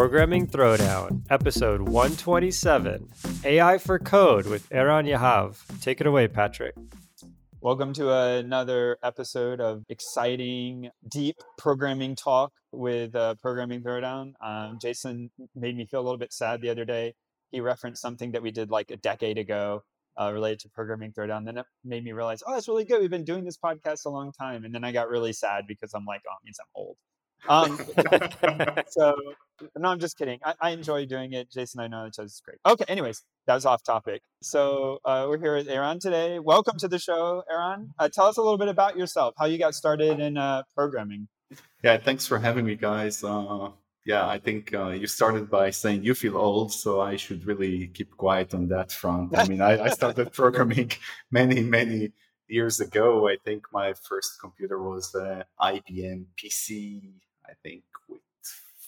Programming Throwdown, episode 127 AI for Code with Eran Yahav. Take it away, Patrick. Welcome to another episode of exciting, deep programming talk with uh, Programming Throwdown. Um, Jason made me feel a little bit sad the other day. He referenced something that we did like a decade ago uh, related to Programming Throwdown. Then it made me realize, oh, that's really good. We've been doing this podcast a long time. And then I got really sad because I'm like, oh, it means I'm old. Um, so no, I'm just kidding. I, I, enjoy doing it. Jason, I know each other's great. Okay, anyways, that was off topic. So uh, we're here with Eran today. Welcome to the show, Eran. Uh, tell us a little bit about yourself, how you got started in uh, programming. Yeah, thanks for having me, guys. Uh, yeah, I think uh, you started by saying you feel old, so I should really keep quiet on that front. I mean, I, I started programming many, many years ago. I think my first computer was the IBM PC I think with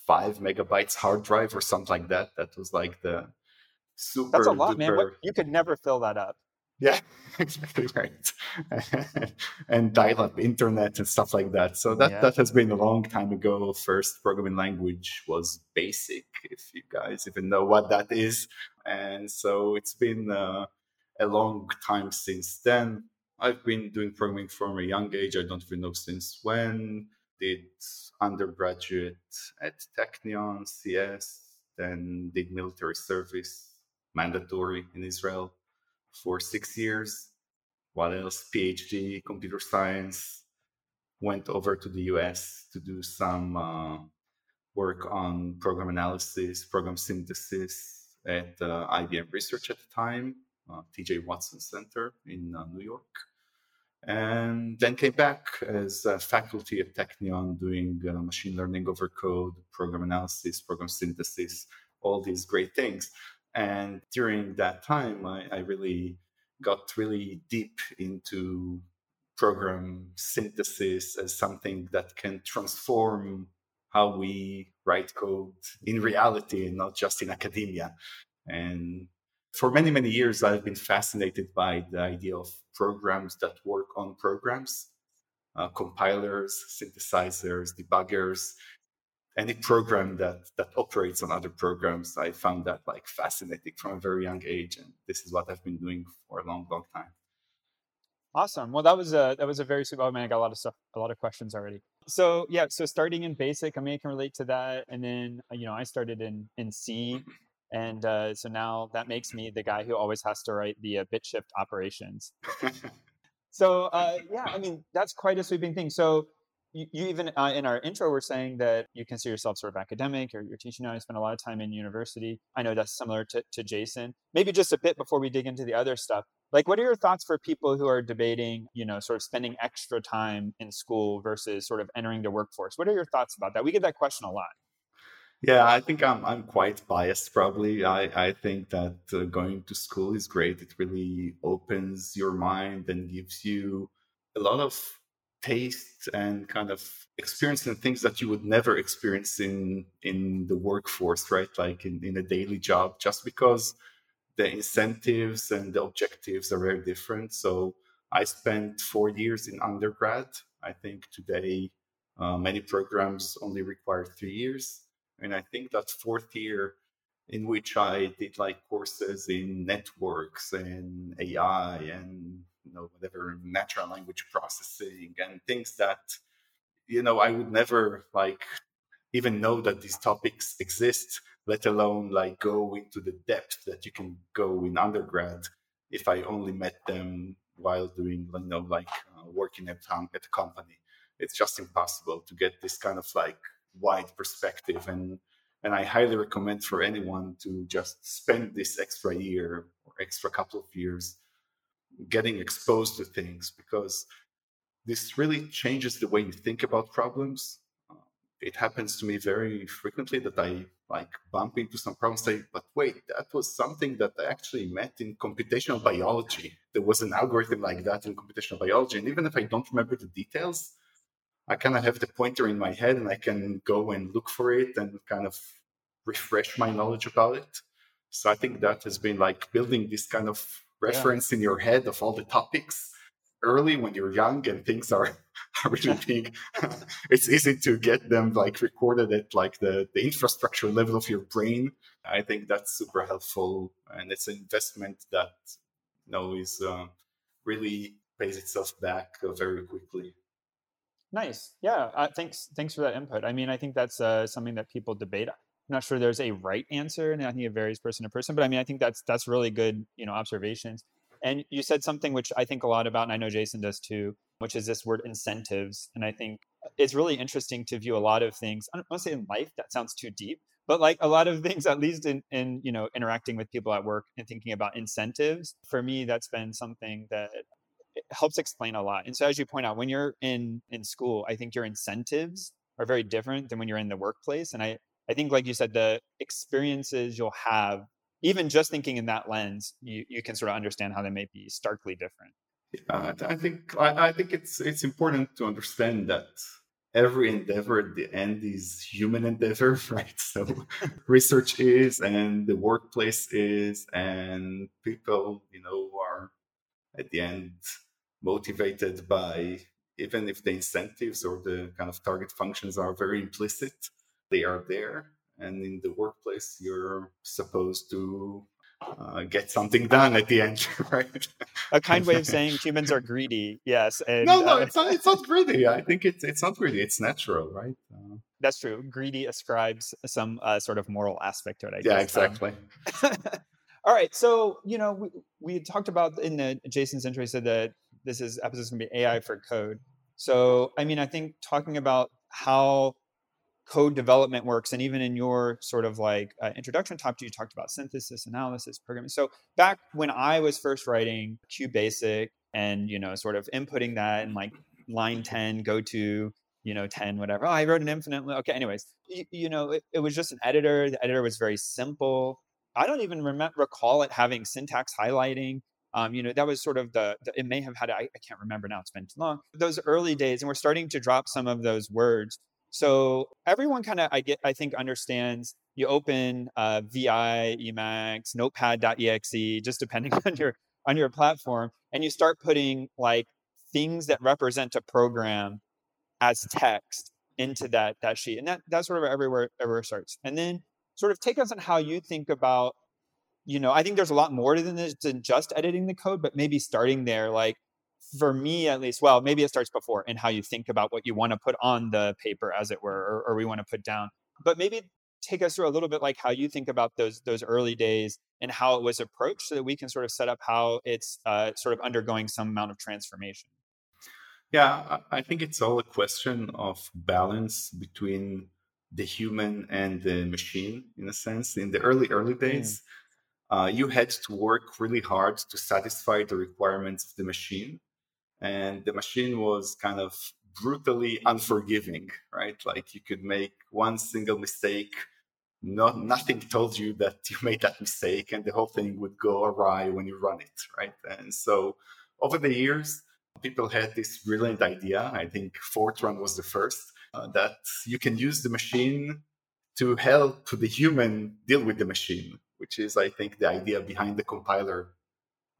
five megabytes hard drive or something like that. That was like the super. That's a lot, duper... man. What, you could never fill that up. Yeah, exactly right. and dial-up internet and stuff like that. So that, yeah. that has been a long time ago. First programming language was BASIC, if you guys even know what that is. And so it's been uh, a long time since then. I've been doing programming from a young age. I don't even know since when. Did undergraduate at Technion, CS, then did military service, mandatory in Israel for six years. What else? PhD, computer science. Went over to the US to do some uh, work on program analysis, program synthesis at uh, IBM Research at the time, uh, TJ Watson Center in uh, New York and then came back as faculty at Technion doing uh, machine learning over code, program analysis, program synthesis, all these great things. And during that time, I, I really got really deep into program synthesis as something that can transform how we write code in reality and not just in academia. And for many, many years, I've been fascinated by the idea of programs that work on programs, uh, compilers, synthesizers, debuggers, any program that that operates on other programs. I found that like fascinating from a very young age, and this is what I've been doing for a long, long time. Awesome. Well, that was a that was a very super. Oh man, I got a lot of stuff, a lot of questions already. So yeah, so starting in basic, I mean, I can relate to that, and then you know, I started in in C, and uh, so now that makes me the guy who always has to write the uh, bit shift operations. so uh, yeah, I mean that's quite a sweeping thing. So you, you even uh, in our intro were saying that you consider yourself sort of academic or you're teaching now. You spend a lot of time in university. I know that's similar to, to Jason. Maybe just a bit before we dig into the other stuff. Like, what are your thoughts for people who are debating, you know, sort of spending extra time in school versus sort of entering the workforce? What are your thoughts about that? We get that question a lot. Yeah, I think I'm I'm quite biased. Probably, I I think that uh, going to school is great. It really opens your mind and gives you a lot of taste and kind of experience and things that you would never experience in in the workforce, right? Like in in a daily job, just because the incentives and the objectives are very different. So I spent four years in undergrad. I think today uh, many programs only require three years and I think that fourth year in which I did like courses in networks and AI and you know whatever natural language processing and things that you know I would never like even know that these topics exist, let alone like go into the depth that you can go in undergrad if I only met them while doing you know like uh, working at, at a company. It's just impossible to get this kind of like wide perspective and and I highly recommend for anyone to just spend this extra year or extra couple of years getting exposed to things because this really changes the way you think about problems. Uh, it happens to me very frequently that I like bump into some problems say, but wait, that was something that I actually met in computational biology. There was an algorithm like that in computational biology. And even if I don't remember the details, I kind of have the pointer in my head and I can go and look for it and kind of refresh my knowledge about it. So I think that has been like building this kind of reference yeah. in your head of all the topics early when you're young and things are, are really big, it's easy to get them like recorded at like the, the infrastructure level of your brain. I think that's super helpful. And it's an investment that you know is uh, really pays itself back uh, very quickly. Nice. Yeah. Uh, thanks. Thanks for that input. I mean, I think that's uh, something that people debate. I'm not sure there's a right answer, and I think it varies person to person. But I mean, I think that's that's really good, you know, observations. And you said something which I think a lot about, and I know Jason does too, which is this word incentives. And I think it's really interesting to view a lot of things. I don't want to say in life that sounds too deep, but like a lot of things, at least in in you know interacting with people at work and thinking about incentives. For me, that's been something that it helps explain a lot. And so as you point out, when you're in in school, I think your incentives are very different than when you're in the workplace. And I I think like you said, the experiences you'll have, even just thinking in that lens, you, you can sort of understand how they may be starkly different. Uh, I think I, I think it's it's important to understand that every endeavor at the end is human endeavor, right? So research is and the workplace is and people, you know, are at the end motivated by even if the incentives or the kind of target functions are very implicit they are there. And in the workplace you're supposed to uh, get something done at the end right? A kind way of saying humans are greedy yes and, no no uh, it's, not, it's not greedy. I think it's, it's not greedy. It's natural right? Uh, that's true. Greedy ascribes some uh, sort of moral aspect to it I yeah guess. Um, exactly All right. So, you know, we, we talked about in the Jason's intro, he said that this is episode's gonna be AI for code. So, I mean, I think talking about how code development works, and even in your sort of like uh, introduction talk, you talked about synthesis, analysis, programming. So, back when I was first writing QBasic and you know, sort of inputting that and like line ten, go to you know 10 whatever oh i wrote an infinite okay anyways you, you know it, it was just an editor the editor was very simple I don't even remember, recall it having syntax highlighting. Um, you know, that was sort of the, the it may have had, I, I, can't remember now, it's been too long. Those early days, and we're starting to drop some of those words. So everyone kind of, I get, I think, understands you open uh, VI, Emacs, notepad.exe, just depending on your on your platform, and you start putting like things that represent a program as text into that that sheet, and that that's sort of everywhere everywhere starts. And then sort of take us on how you think about you know i think there's a lot more than this than just editing the code but maybe starting there like for me at least well maybe it starts before in how you think about what you want to put on the paper as it were or, or we want to put down. But maybe take us through a little bit like how you think about those those early days and how it was approached so that we can sort of set up how it's uh, sort of undergoing some amount of transformation. Yeah i think it's all a question of balance between the human and the machine in a sense. In the early early days, mm. uh, you had to work really hard to satisfy the requirements of the machine, and the machine was kind of brutally unforgiving, right? Like you could make one single mistake. Not, nothing told you that you made that mistake and the whole thing would go awry when you run it right and so over the years people had this brilliant idea i think fortran was the first uh, that you can use the machine to help the human deal with the machine, which is, I think, the idea behind the compiler.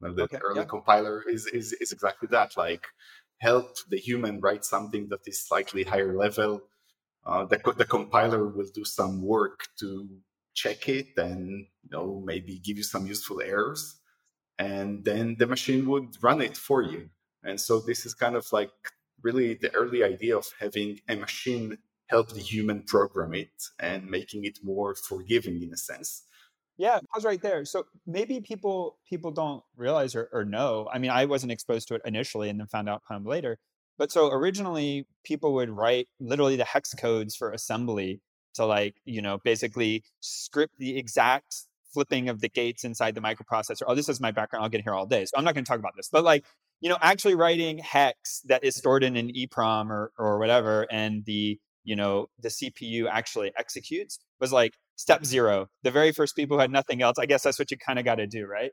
the okay, early yeah. compiler is, is, is exactly that, like help the human write something that is slightly higher level. Uh, the, the compiler will do some work to check it and you know maybe give you some useful errors and then the machine would run it for you and so this is kind of like really the early idea of having a machine help the human program it and making it more forgiving in a sense. Yeah, was right there. So maybe people people don't realize or, or know. I mean, I wasn't exposed to it initially and then found out kind of later. But so originally people would write literally the hex codes for assembly to like, you know, basically script the exact flipping of the gates inside the microprocessor. Oh, this is my background. I'll get here all day. So I'm not going to talk about this. But like you know, actually writing hex that is stored in an EEPROM or, or whatever, and the, you know, the CPU actually executes was like step zero. The very first people who had nothing else, I guess that's what you kind of got to do, right?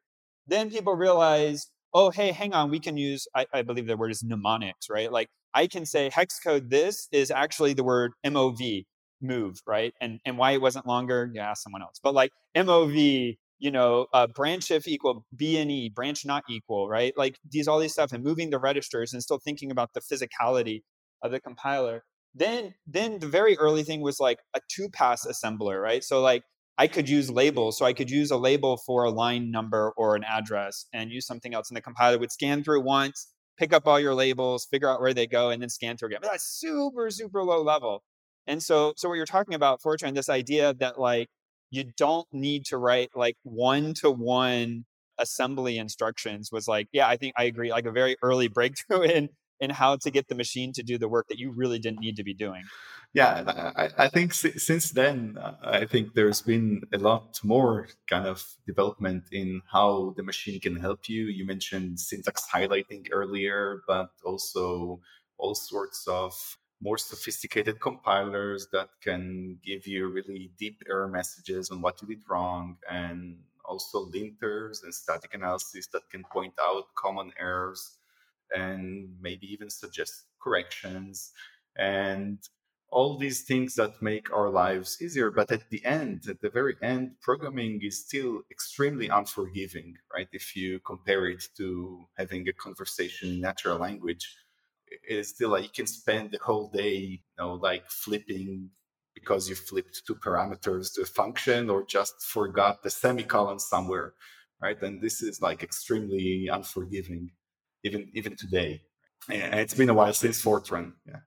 Then people realize, oh, hey, hang on, we can use, I, I believe the word is mnemonics, right? Like I can say hex code this is actually the word MOV, move, right? And and why it wasn't longer, yeah, someone else. But like MOV you know, uh, branch if equal B and E, branch not equal, right? Like these, all these stuff and moving the registers and still thinking about the physicality of the compiler. Then, then the very early thing was like a two pass assembler, right? So like I could use labels. So I could use a label for a line number or an address and use something else. And the compiler would scan through once, pick up all your labels, figure out where they go, and then scan through again. But that's super, super low level. And so, so what you're talking about, Fortran, this idea that like you don't need to write like one to one assembly instructions was like, yeah, I think I agree, like a very early breakthrough in in how to get the machine to do the work that you really didn't need to be doing. Yeah, I, I think since then, I think there's been a lot more kind of development in how the machine can help you. You mentioned syntax highlighting earlier, but also all sorts of more sophisticated compilers that can give you really deep error messages on what you did wrong and also linters and static analysis that can point out common errors and maybe even suggest corrections. And all these things that make our lives easier but at the end at the very end programming is still extremely unforgiving right? If you compare it to having a conversation in natural language it's still like you can spend the whole day, you know, like flipping because you flipped two parameters to a function or just forgot the semicolon somewhere, right? And this is like extremely unforgiving, even even today. And it's been a while since Fortran. Yeah.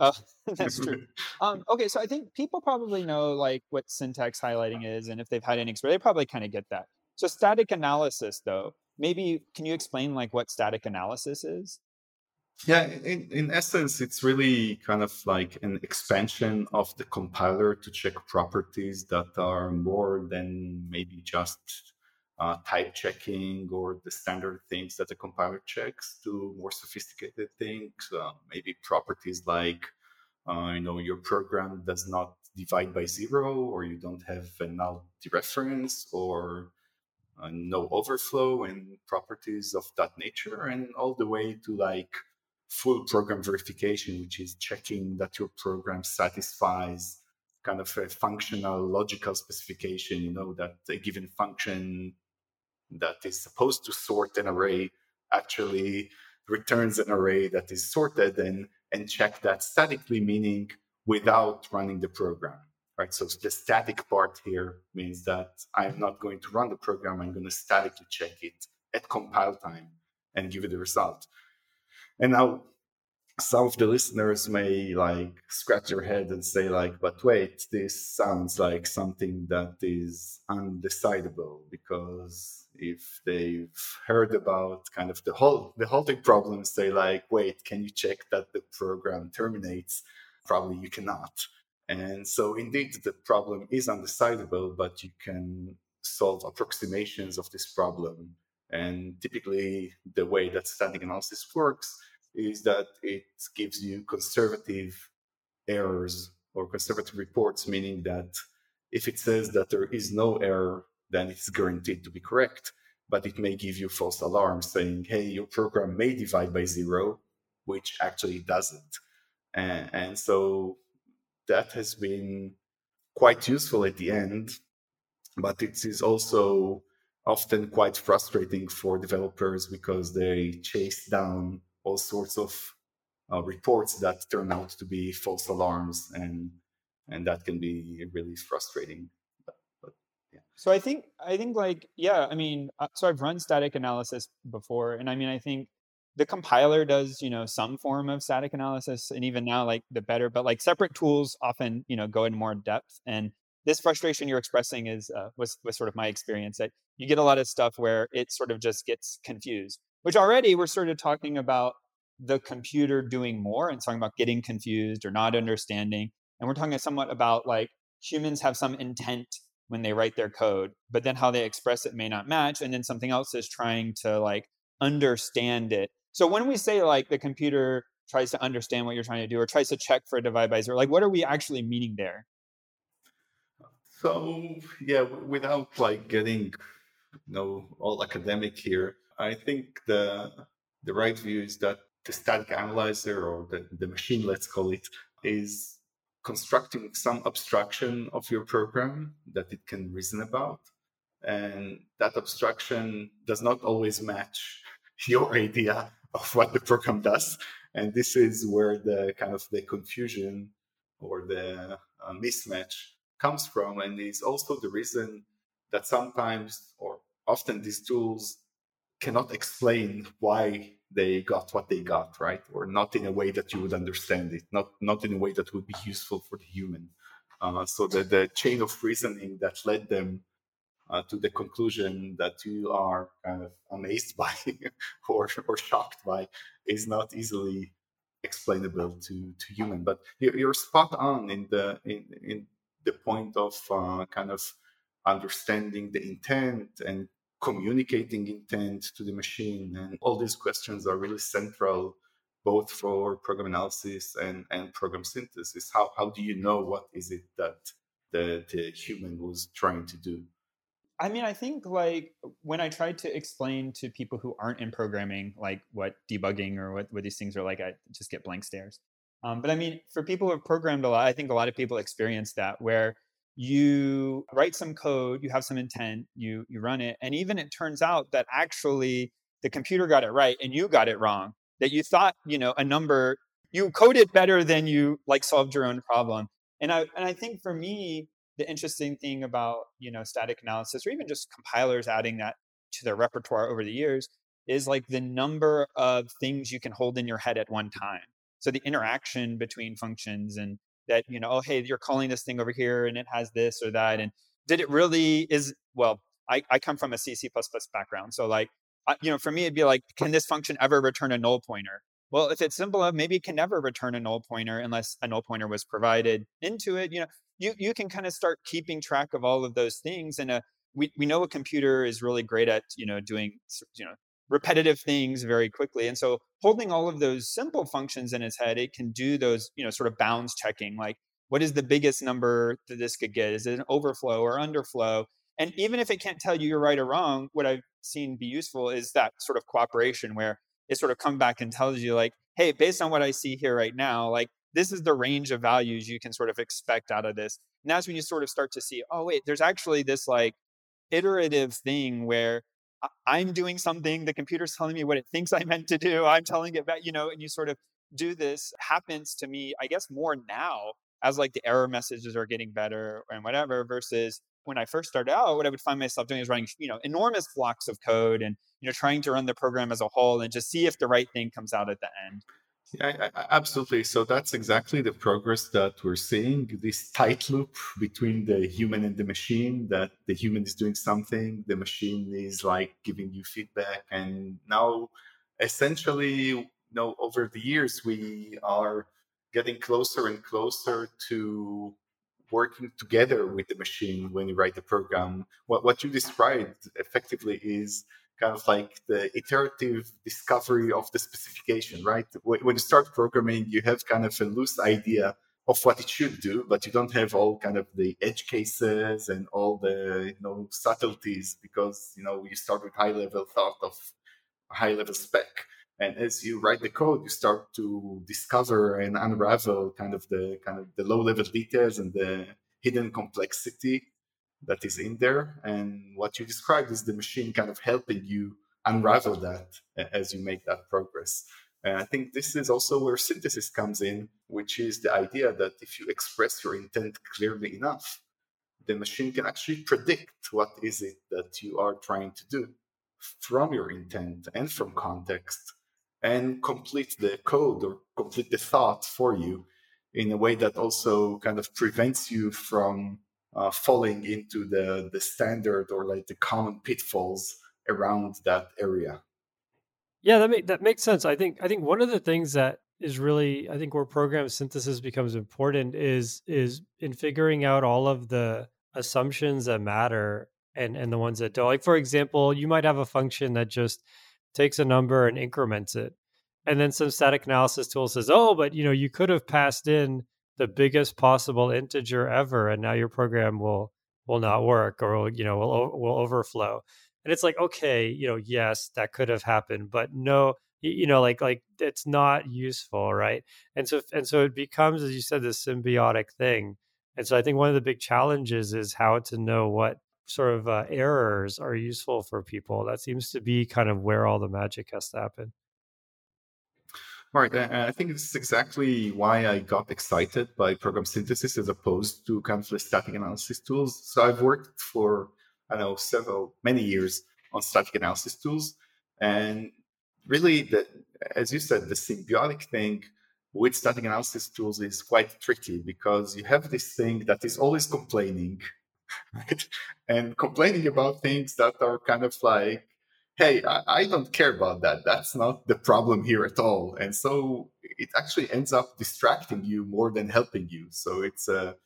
Oh, that's true. um, okay, so I think people probably know like what syntax highlighting is, and if they've had any experience, they probably kind of get that. So static analysis, though, maybe can you explain like what static analysis is? Yeah, in, in essence, it's really kind of like an expansion of the compiler to check properties that are more than maybe just uh, type checking or the standard things that the compiler checks to more sophisticated things, uh, maybe properties like, uh, you know, your program does not divide by zero or you don't have a null dereference or uh, no overflow and properties of that nature and all the way to like full program verification, which is checking that your program satisfies kind of a functional logical specification, you know, that a given function that is supposed to sort an array actually returns an array that is sorted and, and check that statically, meaning without running the program. Right. So the static part here means that I'm not going to run the program. I'm going to statically check it at compile time and give you the result. And now some of the listeners may like scratch their head and say like, but wait, this sounds like something that is undecidable because if they've heard about kind of the whole the halting problems, they like, wait, can you check that the program terminates? Probably you cannot. And so indeed the problem is undecidable, but you can solve approximations of this problem and typically, the way that static analysis works is that it gives you conservative errors or conservative reports, meaning that if it says that there is no error, then it's guaranteed to be correct. But it may give you false alarms saying, hey, your program may divide by zero, which actually doesn't. And, and so that has been quite useful at the end, but it is also often quite frustrating for developers because they chase down all sorts of uh, reports that turn out to be false alarms and and that can be really frustrating but, but, yeah. so i think i think like yeah i mean uh, so i've run static analysis before and i mean i think the compiler does you know some form of static analysis and even now like the better but like separate tools often you know go in more depth and this frustration you're expressing is uh, was was sort of my experience that you get a lot of stuff where it sort of just gets confused which already we're sort of talking about the computer doing more and talking about getting confused or not understanding and we're talking somewhat about like humans have some intent when they write their code but then how they express it may not match and then something else is trying to like understand it. So when we say like the computer tries to understand what you're trying to do or tries to check for a divide by zero like what are we actually meaning there so yeah, without like getting you know all academic here, I think the the right view is that the static analyzer or the, the machine, let's call it, is constructing some abstraction of your program that it can reason about. and that abstraction does not always match your idea of what the program does and this is where the kind of the confusion or the uh, mismatch comes from and is also the reason that sometimes or often these tools cannot explain why they got what they got right? Or not in a way that you would understand it not not in a way that would be useful for the human. Uh, so the, the chain of reasoning that led them uh, to the conclusion that you are kind of amazed by or, or shocked by is not easily explainable to, to human. But you're spot on in the in, in the point of uh, kind of understanding the intent and communicating intent to the machine. And all these questions are really central both for program analysis and, and program synthesis. How, how do you know what is it that the, the human was trying to do? I mean, I think like when I try to explain to people who aren't in programming, like what debugging or what, what these things are like, I just get blank stares. Um, but I mean, for people who have programmed a lot, I think a lot of people experience that where you write some code, you have some intent, you you run it, and even it turns out that actually the computer got it right and you got it wrong. That you thought, you know, a number you coded better than you like solved your own problem. And I and I think for me, the interesting thing about you know static analysis or even just compilers adding that to their repertoire over the years is like the number of things you can hold in your head at one time so the interaction between functions and that you know oh hey you're calling this thing over here and it has this or that and did it really is well i, I come from a c background so like I, you know for me it'd be like can this function ever return a null pointer? Well if it's simple enough maybe it can never return a null pointer unless a null pointer was provided into it you know you you can kind of start keeping track of all of those things and uh, we, we know a computer is really great at you know doing you know repetitive things very quickly and so holding all of those simple functions in its head it can do those you know sort of bounds checking like what is the biggest number that this could get is it an overflow or underflow and even if it can't tell you you're right or wrong what i've seen be useful is that sort of cooperation where it sort of comes back and tells you like hey based on what i see here right now like this is the range of values you can sort of expect out of this. And that's when you sort of start to see, oh, wait, there's actually this like iterative thing where I'm doing something, the computer's telling me what it thinks I meant to do. I'm telling it back, you know, and you sort of do this happens to me, I guess, more now as like the error messages are getting better and whatever versus when I first started out, what I would find myself doing is writing, you know, enormous blocks of code and, you know, trying to run the program as a whole and just see if the right thing comes out at the end. Yeah, absolutely. So that's exactly the progress that we're seeing this tight loop between the human and the machine, that the human is doing something, the machine is like giving you feedback. And now, essentially, you know, over the years, we are getting closer and closer to working together with the machine when you write the program. What, what you described effectively is kind of like the iterative discovery of the specification, right? When you start programming, you have kind of a loose idea of what it should do, but you don't have all kind of the edge cases and all the you know subtleties because you know you start with high level thought of high level spec. And as you write the code, you start to discover and unravel kind of the kind of the low level details and the hidden complexity that is in there. And what you described is the machine kind of helping you unravel that as you make that progress. And I think this is also where synthesis comes in, which is the idea that if you express your intent clearly enough, the machine can actually predict what is it that you are trying to do from your intent and from context and complete the code or complete the thought for you in a way that also kind of prevents you from uh, falling into the the standard or like the common pitfalls around that area. Yeah, that make that makes sense. I think I think one of the things that is really I think where program synthesis becomes important is is in figuring out all of the assumptions that matter and and the ones that don't. Like for example, you might have a function that just takes a number and increments it. And then some static analysis tool says, "Oh, but you know, you could have passed in the biggest possible integer ever and now your program will will not work or you know will will overflow and it's like okay you know yes that could have happened but no you know like like it's not useful right and so and so it becomes as you said this symbiotic thing and so i think one of the big challenges is how to know what sort of uh, errors are useful for people. That seems to be kind of where all the magic has to happen. Right. Uh, I think this is exactly why I got excited by program synthesis as opposed to kind of static analysis tools. So I've worked for, I know, several, many years on static analysis tools. And really, the, as you said, the symbiotic thing with static analysis tools is quite tricky because you have this thing that is always complaining, right? And complaining about things that are kind of like, hey, I, I, don't care about that. That's not the problem here at all. And so it actually ends up distracting you more than helping you. So it's a,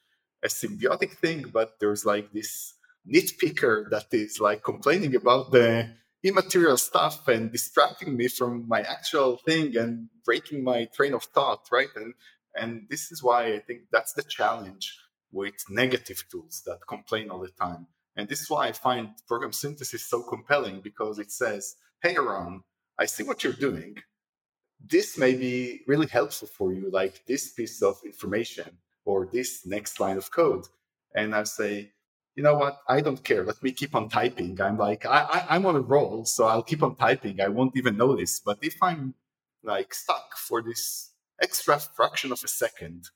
a symbiotic thing, but there's like this nitpicker that is like complaining about the immaterial stuff and distracting me from my actual thing and breaking my train of thought right and and this is why i think that's the challenge with negative tools that complain all the time and this is why i find program synthesis so compelling because it says hey Eran i see what you're doing this may be really helpful for you like this piece of information or this next line of code and i say you know what? I don't care. Let me keep on typing. I'm like, I, I, am on a roll, so I'll keep on typing. I won't even notice. But if I'm like stuck for this extra fraction of a second,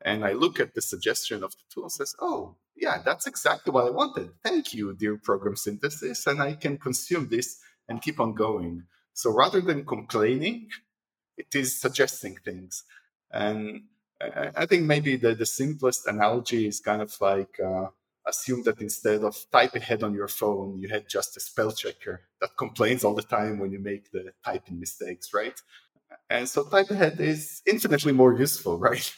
and I look at the suggestion of the tool and says, oh, yeah, that's exactly what I wanted. Thank you, dear program synthesis. And I can consume this and keep on going. So rather than complaining, it is suggesting things. And I think maybe the, the simplest analogy is kind of like, uh, assume that instead of type ahead on your phone, you had just a spell checker that complains all the time when you make the typing mistakes, right? And so type ahead is infinitely more useful, right?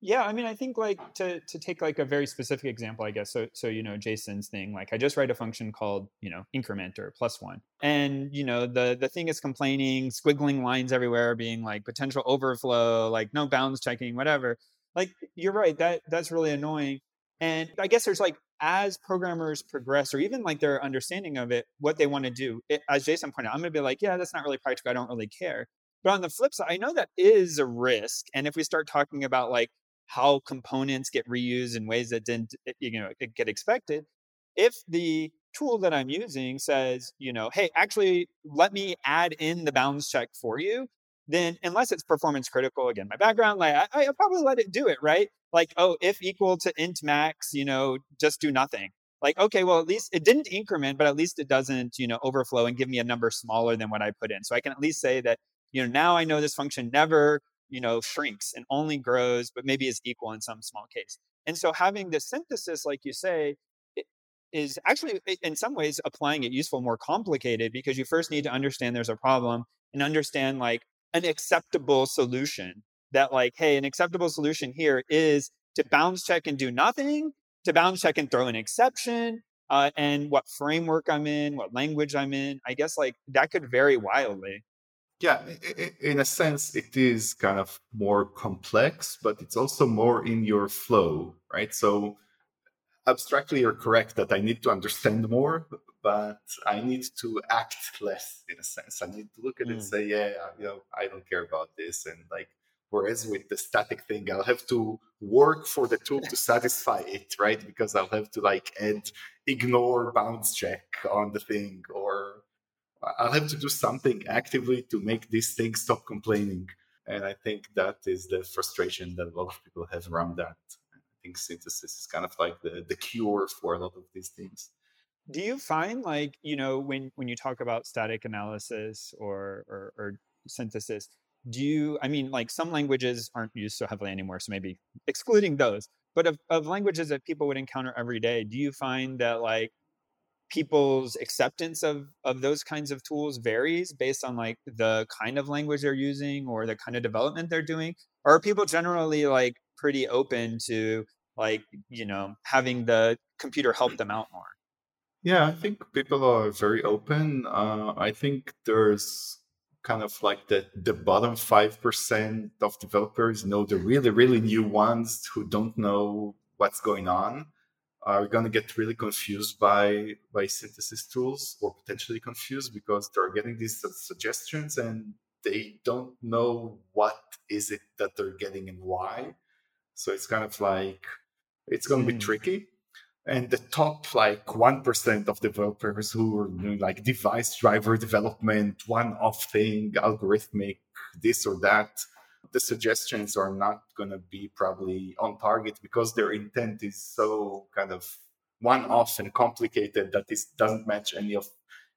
Yeah, I mean, I think like to to take like a very specific example, I guess. So so you know Jason's thing, like I just write a function called you know increment or plus one, and you know the the thing is complaining, squiggling lines everywhere, being like potential overflow, like no bounds checking, whatever. Like you're right, that that's really annoying. And I guess there's like, as programmers progress, or even like their understanding of it, what they want to do, it, as Jason pointed out, I'm going to be like, yeah, that's not really practical. I don't really care. But on the flip side, I know that is a risk. And if we start talking about like how components get reused in ways that didn't, eh, you know, get expected, if the tool that I'm using says, you know, hey, actually, let me add in the bounds check for you, then unless it's performance critical, again, my background, like I, I'll probably let it do it, right? Like, oh, if equal to int max, you know, just do nothing. Like, okay, well, at least it didn't increment, but at least it doesn't, you know, overflow and give me a number smaller than what I put in. So I can at least say that, you know, now I know this function never, you know, shrinks and only grows, but maybe is equal in some small case. And so having this synthesis, like you say, is actually in some ways applying it useful more complicated because you first need to understand there's a problem and understand like an acceptable solution that like hey an acceptable solution here is to bounds check and do nothing to bounds check and throw an exception uh, and what framework i'm in what language i'm in i guess like that could vary wildly yeah in a sense it is kind of more complex but it's also more in your flow right so abstractly you're correct that i need to understand more but I need to act less in a sense. I need to look at mm. it and mm. say, yeah, you know, I don't care about this. And like, whereas with the static thing, I'll have to work for the tool to satisfy it, right? Because I'll have to like add ignore bounds check on the thing, or I'll have to do something actively to make this thing stop complaining. And I think that is the frustration that a lot of people have around that. I think synthesis is kind of like the, the cure for a lot of these things do you find like you know when when you talk about static analysis or, or or, synthesis do you i mean like some languages aren't used so heavily anymore so maybe excluding those but of, of languages that people would encounter every day do you find that like people's acceptance of of those kinds of tools varies based on like the kind of language they're using or the kind of development they're doing or are people generally like pretty open to like you know having the computer help them out more yeah, I think people are very open. Uh, I think there's kind of like the, the bottom 5% of developers know the really, really new ones who don't know what's going on are going to get really confused by by synthesis tools or potentially confused because they're getting these suggestions and they don't know what is it that they're getting and why so it's kind of like it's going to be hmm. tricky and the top like 1% of developers who are doing like device driver development, one off thing, algorithmic, this or that, the suggestions are not going to be probably on target because their intent is so kind of one off and complicated that this doesn't match any of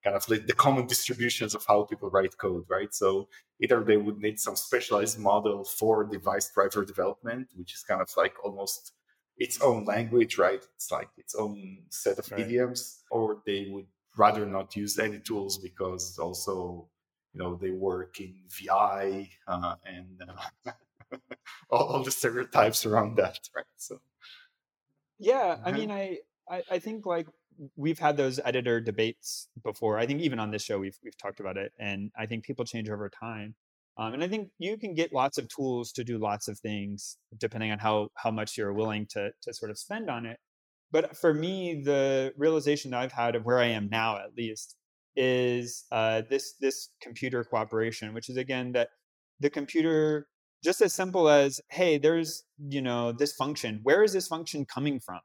kind of like the common distributions of how people write code, right? So either they would need some specialized model for device driver development, which is kind of like almost its own language, right? It's like its own set of right. idioms, or they would rather not use any tools because also, you know, they work in VI uh, and uh, all, all, the stereotypes around that, right? So, yeah, I uh-huh. mean, I, I, I think like we've had those editor debates before. I think even on this show we've we've talked about it, and I think people change over time. Um, and I think you can get lots of tools to do lots of things depending on how how much you're willing to to sort of spend on it. But for me, the realization that I've had of where I am now, at least, is uh, this this computer cooperation, which is again that the computer just as simple as hey, there's you know this function. Where is this function coming from?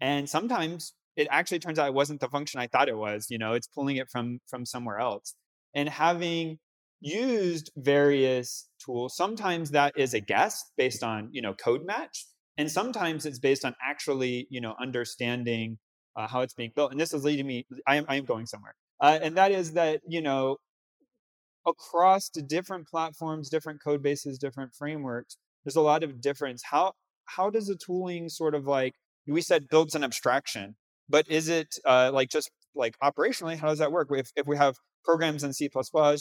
And sometimes it actually turns out it wasn't the function I thought it was. You know, it's pulling it from from somewhere else. And having used various tools, sometimes that is a guess based on you know code match, and sometimes it's based on actually you know understanding uh, how it's being built. And this is leading me. I am I am going somewhere, uh, and that is that you know across different platforms, different code bases, different frameworks, there's a lot of difference. How how does the tooling sort of like we said builds an abstraction but is it uh, like just like operationally, how does that work? If, if we have programs in C++,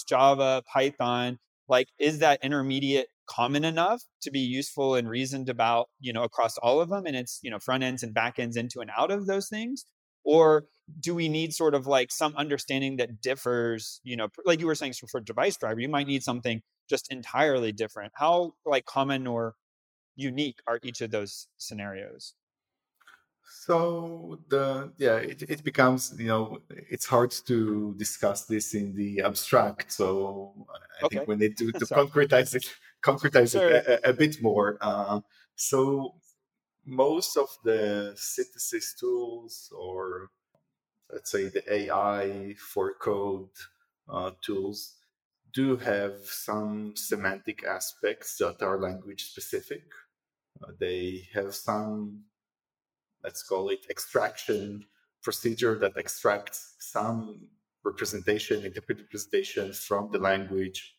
Java, Python, like is that intermediate common enough to be useful and reasoned about, you know, across all of them? And it's, you know, front ends and back ends into and out of those things? Or do we need sort of like some understanding that differs, you know, like you were saying for device driver, you might need something just entirely different. How like common or unique are each of those scenarios? So the yeah, it, it becomes you know it's hard to discuss this in the abstract. So I okay. think we need to, to concretize it concretize sure. it a, a, bit more. Uh, so most of the synthesis tools, or let's say the AI for code uh, tools, do have some semantic aspects that are language specific. Uh, they have some let's call it extraction procedure that extracts some representation, interpreted representation from the language,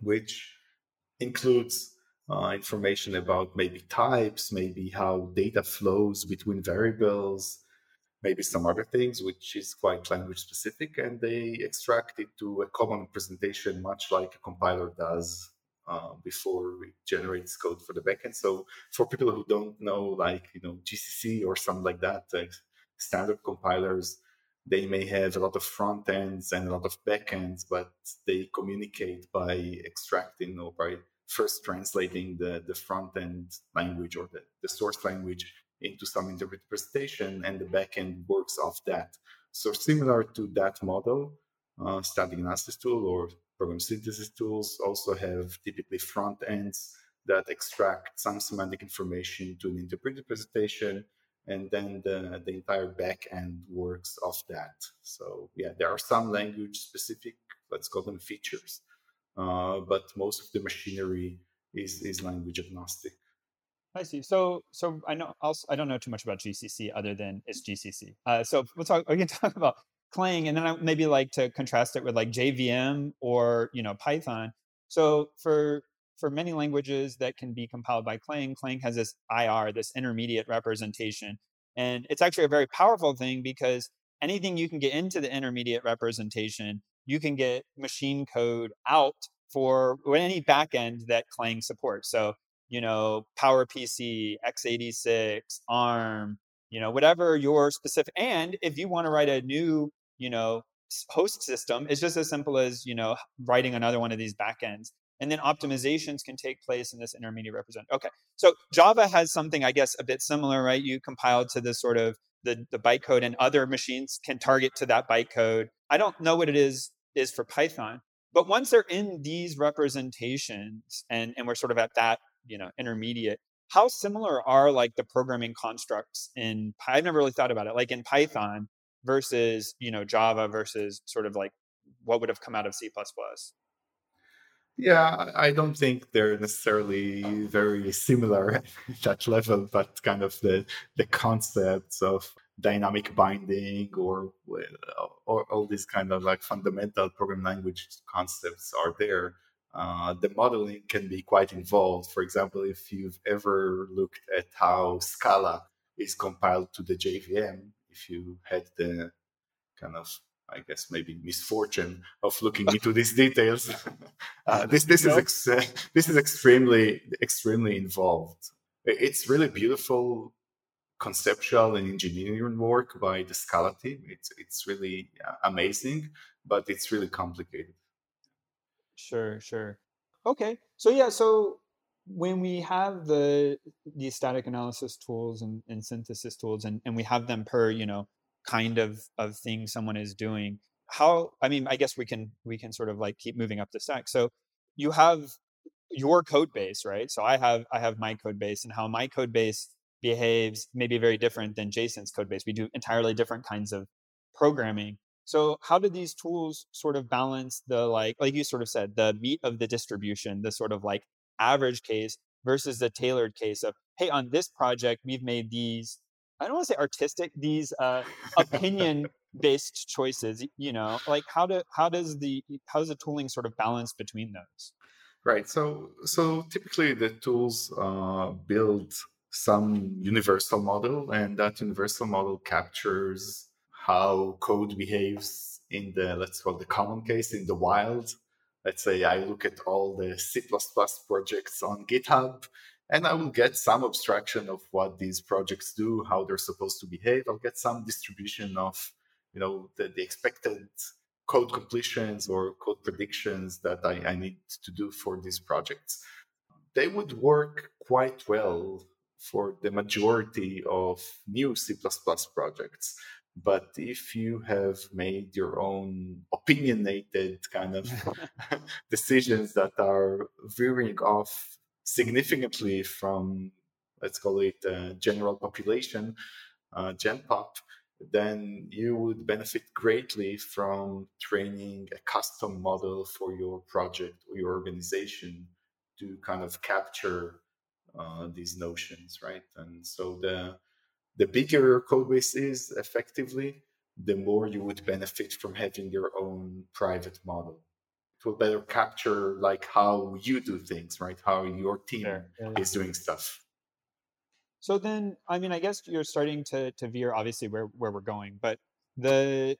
which includes uh, information about maybe types, maybe how data flows between variables, maybe some other things, which is quite language specific. And they extract it to a common presentation, much like a compiler does uh, before it generates code for the backend. So for people who don't know, like you know GCC or something like that, uh, standard compilers, they may have a lot of front ends and a lot of backends, but they communicate by extracting or by first translating the, the front end language or the, the source language into some interpreted presentation, and the backend works off that. So similar to that model, uh, static analysis tool or program synthesis tools also have typically front ends that extract some semantic information to an interpreted presentation and then the, the entire back end works off that so yeah there are some language specific let's call them features but most of the machinery is is language agnostic I see. So, so I know also I don't know too much about GCC other than it's GCC. Uh, so we'll talk. We can talk about Clang, and then I maybe like to contrast it with like JVM or you know Python. So for for many languages that can be compiled by Clang, Clang has this IR, this intermediate representation, and it's actually a very powerful thing because anything you can get into the intermediate representation, you can get machine code out for any backend that Clang supports. So you know PowerPC, x86, ARM, you know whatever your specific and if you want to write a new you know host system it's just as simple as you know writing another one of these backends and then optimizations can take place in this intermediate represent okay so java has something i guess a bit similar right you compile to this sort of the, the bytecode and other machines can target to that bytecode i don't know what it is is for python but once they're in these representations and and we're sort of at that you know intermediate how similar are like the programming constructs in I've never really thought about it, like in Python versus, you know, Java versus sort of like what would have come out of C++? Yeah, I don't think they're necessarily very similar at that level, but kind of the the concepts of dynamic binding or or all these kind of like fundamental program language concepts are there uh, the modeling can be quite involved. For example, if you've ever looked at how Scala is compiled to the JVM, if you had the kind of I guess maybe misfortune of looking into these details. Uh, this this is ex- this is extremely extremely involved. It's really beautiful conceptual and engineering work by the Scala team. It's it's really uh, amazing, but it's really complicated. Sure, sure. Okay. So yeah, so when we have the these static analysis tools and, and synthesis tools and, and we have them per, you know, kind of of thing someone is doing, how I mean, I guess we can we can sort of like keep moving up the stack. So you have your code base, right? So I have I have my code base and how my code base behaves may be very different than Jason's code base. We do entirely different kinds of programming. So how do these tools sort of balance the like like you sort of said the meat of the distribution, the sort of like average case versus the tailored case of hey on this project we've made these I don't want to say artistic these uh, opinion based choices you know like how do how does the how does the tooling sort of balance between those? Right so so typically the tools uh, build some universal model and that universal model captures how code behaves in the let's call the common case in the wild. Let's say i look at all the c++ projects on github and i will mm-hmm. get some abstraction of what these projects do how they're supposed to behave. I'll get some distribution of you know the, the expected code completions or code predictions that I, I need to do for these projects. They would work quite well for the majority of new C++ projects. But if you have made your own opinionated kind of decisions that are veering off significantly from, let's call it uh, general population, uh, Gen Pop, then you would benefit greatly from training a custom model for your project or your organization to kind of capture uh, these notions, right? And so the the bigger your code base is effectively, the more you would benefit from having your own private model. Will better capture like how you do things, right? How your team sure. yeah. is doing stuff. So then, I mean, I guess you're starting to to veer obviously where where we're going, but the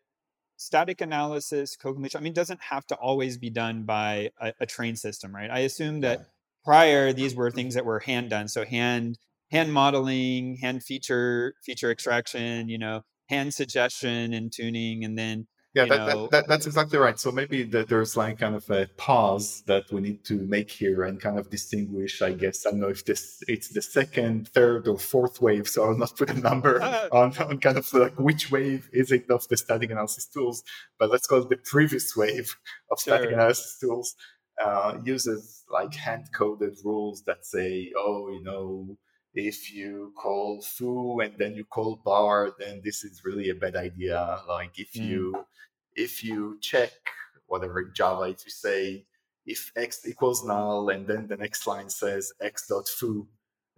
static analysis, I mean, doesn't have to always be done by a, a trained system, right? I assume that yeah prior these were things that were hand done so hand hand modeling hand feature feature extraction you know hand suggestion and tuning and then yeah that, that, that, that's exactly right so maybe that there's like kind of a pause that we need to make here and kind of distinguish i guess i don't know if this it's the second third or fourth wave so i'll not put a number on, on kind of like which wave is it of the static analysis tools but let's call it the previous wave of sure. static analysis tools uh, uses like hand coded rules that say, oh, you know, if you call foo and then you call bar, then this is really a bad idea. Like if mm. you if you check whatever in Java, if you say if x equals null and then the next line says x dot foo,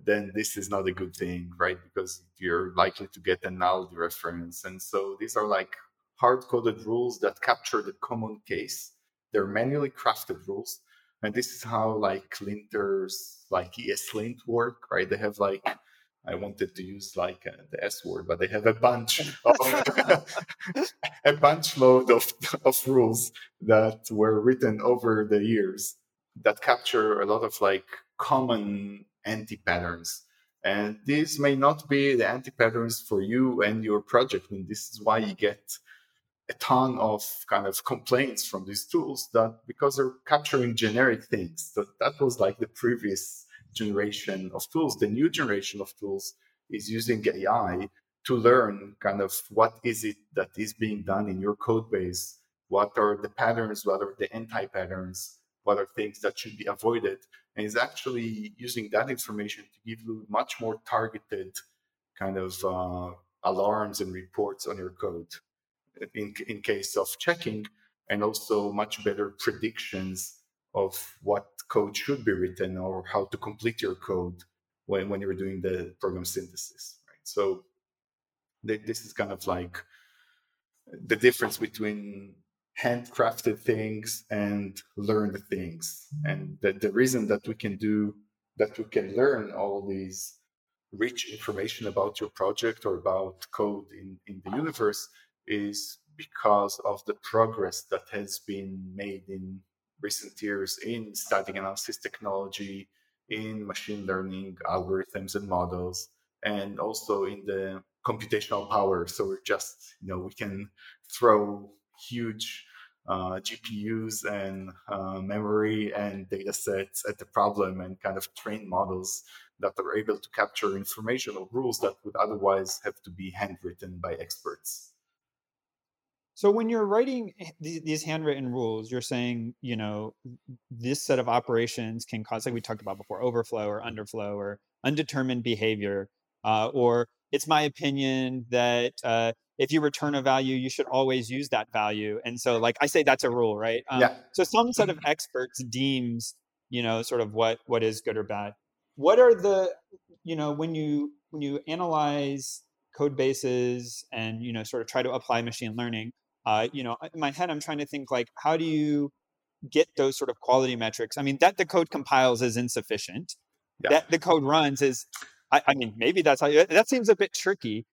then this is not a good thing, right? Because you're likely to get a null reference. And so these are like hard coded rules that capture the common case they're manually crafted rules. And this is how like linters like ESLint work, right? They have like I wanted to use like uh, the S word, but they have a bunch of a bunch load of, of rules that were written over the years that capture a lot of like common anti patterns. And these may not be the anti patterns for you and your project. And this is why you get a ton of kind of complaints from these tools that because they're capturing generic things that that was like the previous generation of tools the new generation of tools is using ai to learn kind of what is it that is being done in your code base what are the patterns what are the anti patterns what are things that should be avoided and is actually using that information to give you much more targeted kind of uh, alarms and reports on your code in, in case of checking, and also much better predictions of what code should be written or how to complete your code when, when you're doing the program synthesis. Right? So th- this is kind of like the difference between handcrafted things and learned things. And the, the reason that we can do that we can learn all these rich information about your project or about code in, in the universe is because of the progress that has been made in recent years in static analysis technology, in machine learning algorithms and models, and also in the computational power. So we're just, you know, we can throw huge uh, GPUs and uh, memory and data sets at the problem and kind of train models that are able to capture information or rules that would otherwise have to be handwritten by experts. So when you're writing these handwritten rules, you're saying, you know, this set of operations can cause, like we talked about before, overflow or underflow or undetermined behavior, uh, or it's my opinion that uh, if you return a value, you should always use that value. And so, like I say, that's a rule, right? Um, yeah. So some set of experts deems, you know, sort of what what is good or bad. What are the, you know, when you when you analyze code bases and you know sort of try to apply machine learning uh, you know, in my head, I'm trying to think like, how do you get those sort of quality metrics? I mean, that the code compiles is insufficient. Yeah. That the code runs is, I, I mean, maybe that's how you, that seems a bit tricky.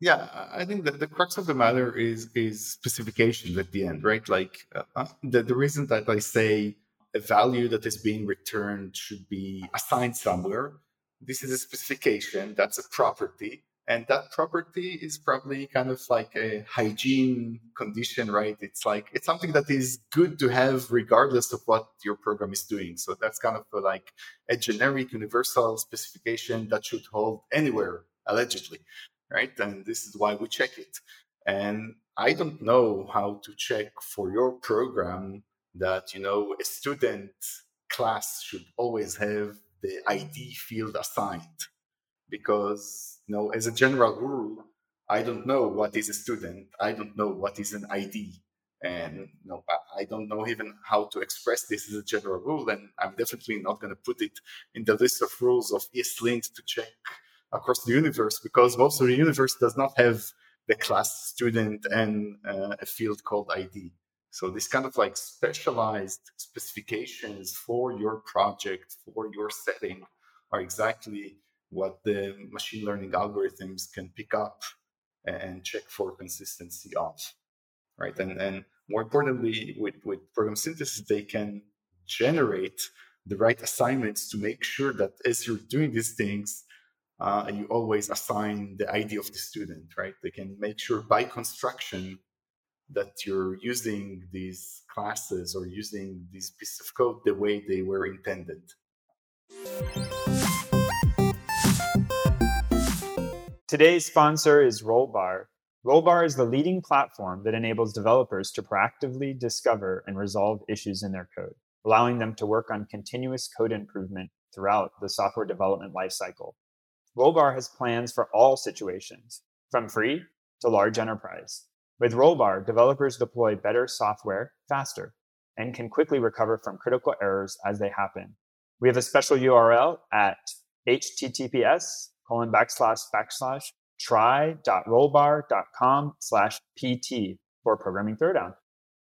Yeah, I think that the crux of the matter is is specifications at the end, right? Like uh, uh, the the reason that I say a value that is being returned should be assigned somewhere. This is a specification. That's a property and that property is probably kind of like a hygiene condition right? It's like it's something that is good to have regardless of what your program is doing. So that's kind of like a generic universal specification that should hold anywhere allegedly right? And this is why we check it. And i don't know how to check for your program that you know a student class should always have the id field assigned because you know, as a general rule, I don't know what is a student. I don't know what is an ID. And you know, I don't know even how to express this as a general rule. And I'm definitely not going to put it in the list of rules of ESLint to check across the universe because most of the universe does not have the class student and uh, a field called ID. So this kind of like specialized specifications for your project, for your setting are exactly what the machine learning algorithms can pick up and check for consistency of right? And and more importantly with with program synthesis they can generate the right assignments to make sure that as you're doing these things uh, you always assign the id of the student right? They can make sure by construction that you're using these classes or using these pieces of code the way they were intended Today's sponsor is Rollbar. Rollbar is the leading platform that enables developers to proactively discover and resolve issues in their code, allowing them to work on continuous code improvement throughout the software development lifecycle. Rollbar has plans for all situations, from free to large enterprise. With Rollbar, developers deploy better software faster and can quickly recover from critical errors as they happen. We have a special URL at https colon backslash backslash try.rollbar.com slash pt for programming throwdown.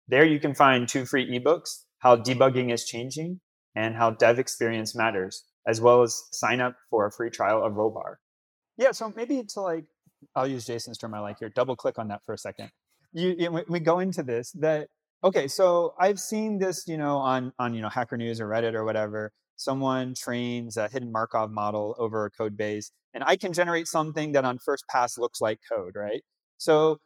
There you can find two free ebooks, how debugging is changing and how dev experience matters, as well as sign up for a free trial of Rollbar. Yeah, so maybe to like, I'll use Jason's term I like here, double click on that for a second. You, you, we go into this that, okay, so I've seen this, you know, on, on, you know, Hacker News or Reddit or whatever, someone trains a hidden Markov model over a code base, and I can generate something that on first pass looks like code, right? So,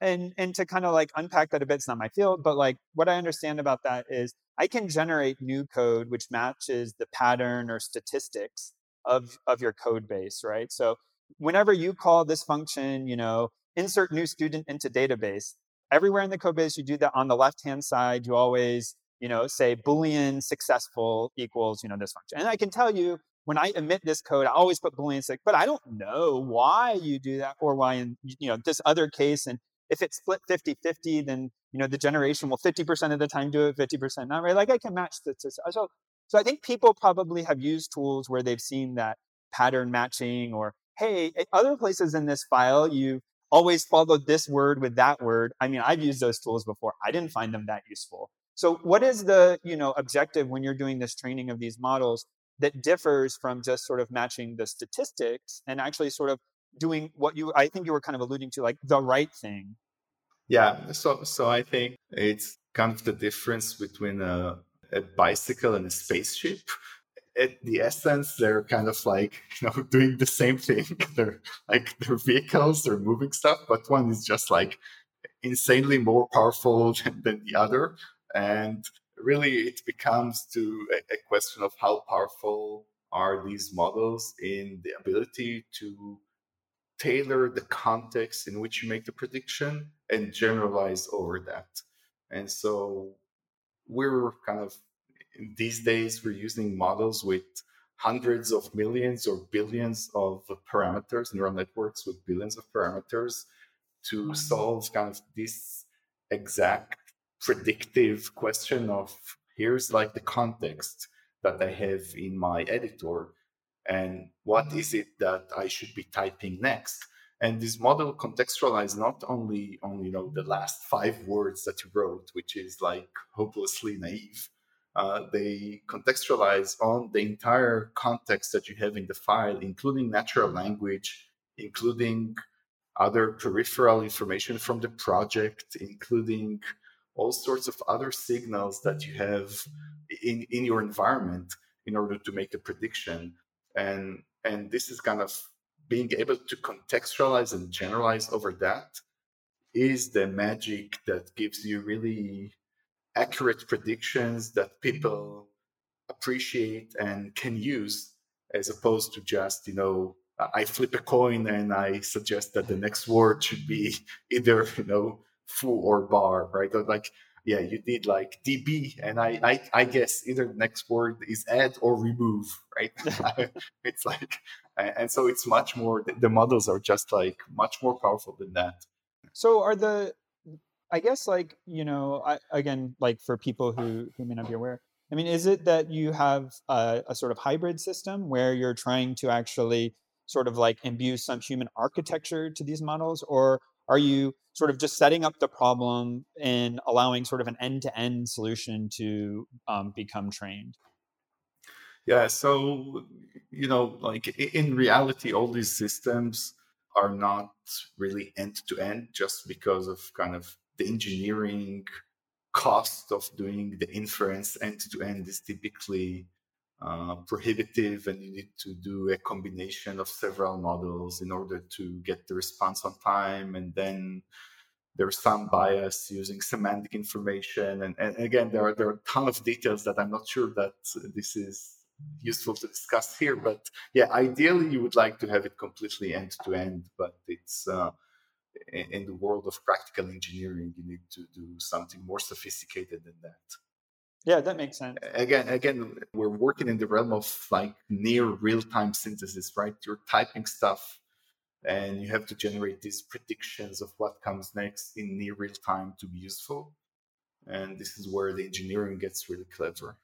and and to kind of like unpack that a bit, it's not my field, but like what I understand about that is I can generate new code which matches the pattern or statistics of of your code base, right? So whenever you call this function, you know, insert new student into database, everywhere in the code base you do that on the left hand side, you always you know, say Boolean successful equals, you know, this function. And I can tell you when I emit this code, I always put Boolean six, but I don't know why you do that or why in, you know, this other case. And if it's split 50 50, then, you know, the generation will 50% of the time do it, 50% not, right? Like I can match this. So, so I think people probably have used tools where they've seen that pattern matching or, hey, other places in this file, you always followed this word with that word. I mean, I've used those tools before. I didn't find them that useful. So what is the, you know, objective when you're doing this training of these models that differs from just sort of matching the statistics and actually sort of doing what you I think you were kind of alluding to like the right thing. Yeah, so so I think it's kind of the difference between a, a bicycle and a spaceship. At the essence, they're kind of like you know doing the same thing. they're like they're vehicles, they're moving stuff, but one is just like insanely more powerful than the other, and really it becomes to a, a question of how powerful are these models in the ability to tailor the context in which you make the prediction and generalize over that. And so we're kind of these days we're using models with hundreds of millions or billions of parameters, neural networks with billions of parameters to solve kind of this exact predictive question of here's like the context that I have in my editor and what is it that I should be typing next. And this model contextualizes not only on you know the last five words that you wrote, which is like hopelessly naive. Uh, they contextualize on the entire context that you have in the file, including natural language, including other peripheral information from the project, including all sorts of other signals that you have in, in your environment in order to make a prediction. And, and this is kind of being able to contextualize and generalize over that is the magic that gives you really accurate predictions that people appreciate and can use as opposed to just you know i flip a coin and i suggest that the next word should be either you know foo or bar, right? Like, yeah, you did like DB, and I, I, I guess either the next word is add or remove, right? it's like, and so it's much more. The models are just like much more powerful than that. So are the, I guess like you know, I, again, like for people who who may not be aware, I mean, is it that you have a, a sort of hybrid system where you're trying to actually sort of like imbue some human architecture to these models, or are you sort of just setting up the problem and allowing sort of an end-to-end solution to um, become trained? Yeah, so you know, like in reality, all these systems are not really end-to-end just because of kind of the engineering cost of doing the inference end-to-end is typically uh, prohibitive and you need to do a combination of several models in order to get the response on time. And then there's some bias using semantic information. And, and again there are there are a ton of details that i'm not sure that this is useful to discuss here. But yeah ideally you would like to have it completely end to end but it's uh, in the world of practical engineering you need to do something more sophisticated than that yeah, that makes sense. Again, again, we're working in the realm of like near real-time synthesis, right? You're typing stuff and you have to generate these predictions of what comes next in near real time to be useful. And this is where the engineering gets really clever.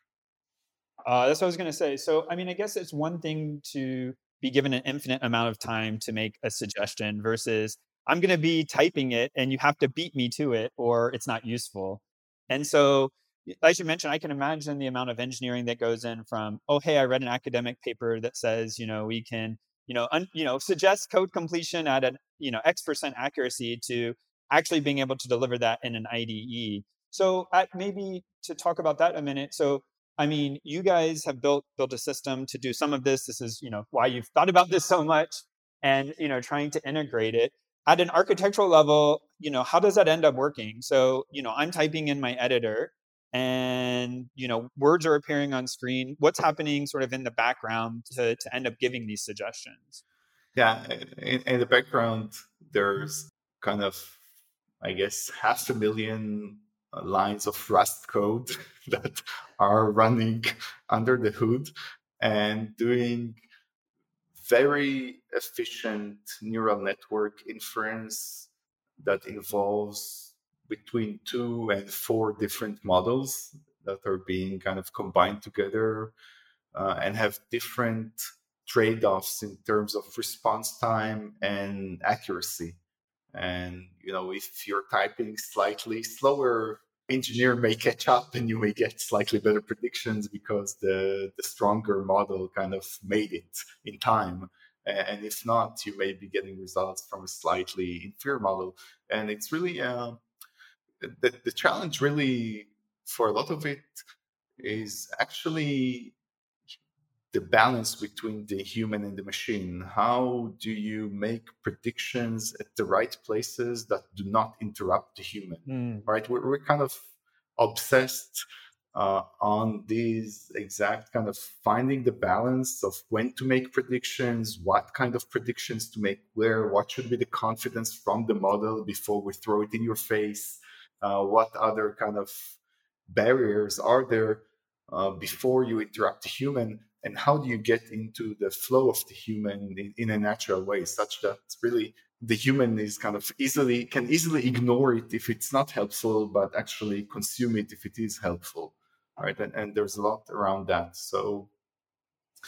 Uh, that's what I was going to say. So, I mean, I guess it's one thing to be given an infinite amount of time to make a suggestion versus I'm going to be typing it and you have to beat me to it or it's not useful. And so as you mentioned, I can imagine the amount of engineering that goes in from, oh, hey, I read an academic paper that says, you know, we can, you know, un, you know, suggest code completion at an, you know, X percent accuracy to actually being able to deliver that in an IDE. So at, maybe to talk about that a minute. So I mean, you guys have built built a system to do some of this. This is, you know, why you've thought about this so much and, you know, trying to integrate it at an architectural level, you know, how does that end up working? So, you know, I'm typing in my editor and you know words are appearing on screen. What's happening sort of in the background to, to end up giving these suggestions? Yeah in, in the background there's kind of i guess half a million uh, lines of Rust code that are running under the hood and doing very efficient neural network inference that involves between two and four different models that are being kind of combined together uh, and have different trade-offs in terms of response time and accuracy. And you know if you're typing slightly slower engineer may catch up and you may get slightly better predictions because the the stronger model kind of made it in time. And if not you may be getting results from a slightly inferior model. And it's really uh, the, the challenge really for a lot of it is actually the balance between the human and the machine. How do you make predictions at the right places that do not interrupt the human? Mm. Right? We're, we're, kind of obsessed uh, on these exact kind of finding the balance of when to make predictions, what kind of predictions to make, where, what should be the confidence from the model before we throw it in your face, uh, what other kind of barriers are there uh, before you interrupt the human and how do you get into the flow of the human in, in, a natural way such that really the human is kind of easily can easily ignore it if it's not helpful but actually consume it if it is helpful right? And, and there's a lot around that. So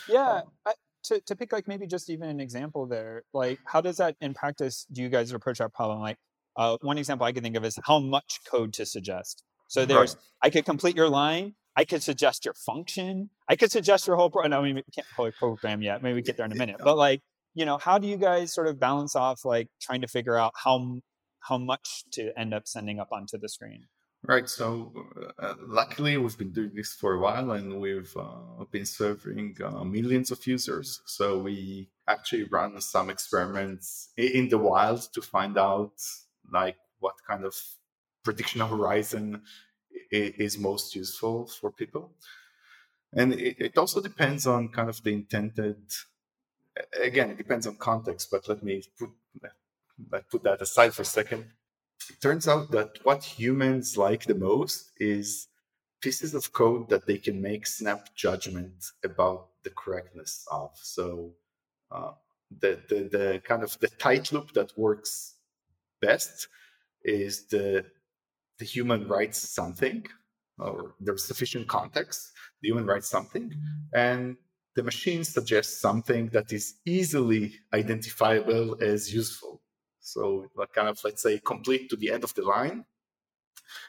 yeah um, I, to, to pick like maybe just even an example there like how does that in practice do you guys approach that problem? Like uh, one example i can think of is how much code to suggest so there's right. i could complete your line I could suggest your function. I could suggest your whole program. No, I mean, we can't fully program yet. Maybe we get there in a minute. But like, you know, how do you guys sort of balance off like trying to figure out how how much to end up sending up onto the screen? Right. So, uh, luckily, we've been doing this for a while, and we've uh, been serving uh, millions of users. So we actually run some experiments in the wild to find out like what kind of prediction horizon is most useful for people. And it, it also depends on kind of the intended, again, it depends on context, but let me put, let put that aside for a second. It turns out that what humans like the most is pieces of code that they can make snap judgment about the correctness of. So uh, the, the, the kind of the tight loop that works best is the the human writes something, or there's sufficient context, the human writes something, and the machine suggests something that is easily identifiable as useful. So, like kind of, let's say, complete to the end of the line,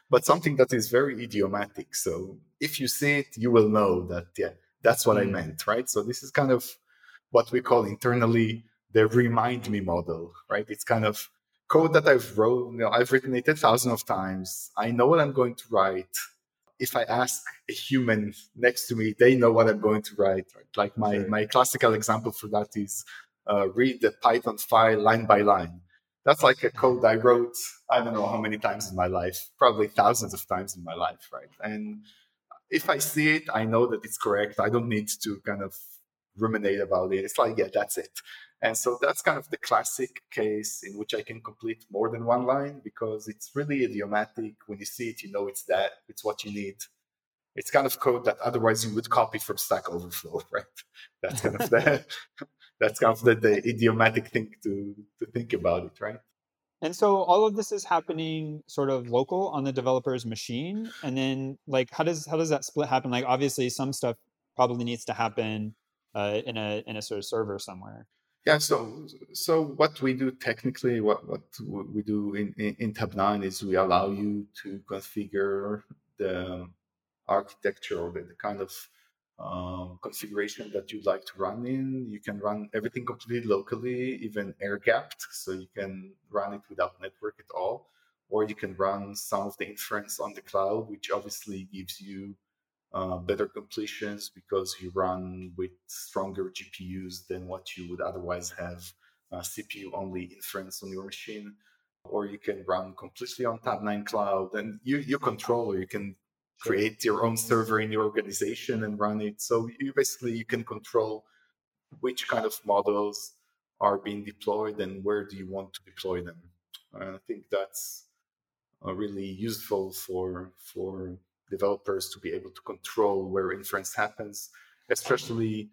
but something that is very idiomatic. So, if you see it, you will know that, yeah, that's what mm. I meant, right? So, this is kind of what we call internally the remind me model, right? It's kind of code that I've wrote, you know, I've written it a thousand of times. I know what I'm going to write. If I ask a human next to me, they know what I'm going to write. Right? Like my, sure. my classical example for that is uh, read the Python file line by line. That's like a code I wrote, I don't know how many times in my life, probably thousands of times in my life, right? And if I see it, I know that it's correct. I don't need to kind of ruminate about it. It's like, yeah, that's it. And so that's kind of the classic case in which I can complete more than one line because it's really idiomatic. When you see it, you know it's that, it's what you need. It's kind of code that otherwise you would copy from Stack Overflow, right? That's kind of the that's kind of the, the idiomatic thing to to think about it, right? And so all of this is happening sort of local on the developer's machine. And then like how does how does that split happen? Like obviously some stuff probably needs to happen uh, in a in a sort of server somewhere. Yeah, so so what we do technically, what, what we do in, in, in Tabnine is we allow you to configure the architecture or the, the kind of um, configuration that you'd like to run in. You can run everything completely locally, even air gapped, so you can run it without network at all. Or you can run some of the inference on the cloud, which obviously gives you uh, better completions because you run with stronger GPUs than what you would otherwise have uh, CPU only inference on your machine. Or you can run completely on Tabnine Cloud and you, you control, or you can create your own server in your organization and run it. So you basically you can control which kind of models are being deployed and where do you want to deploy them. And I think that's uh, really useful for for developers to be able to control where inference happens, especially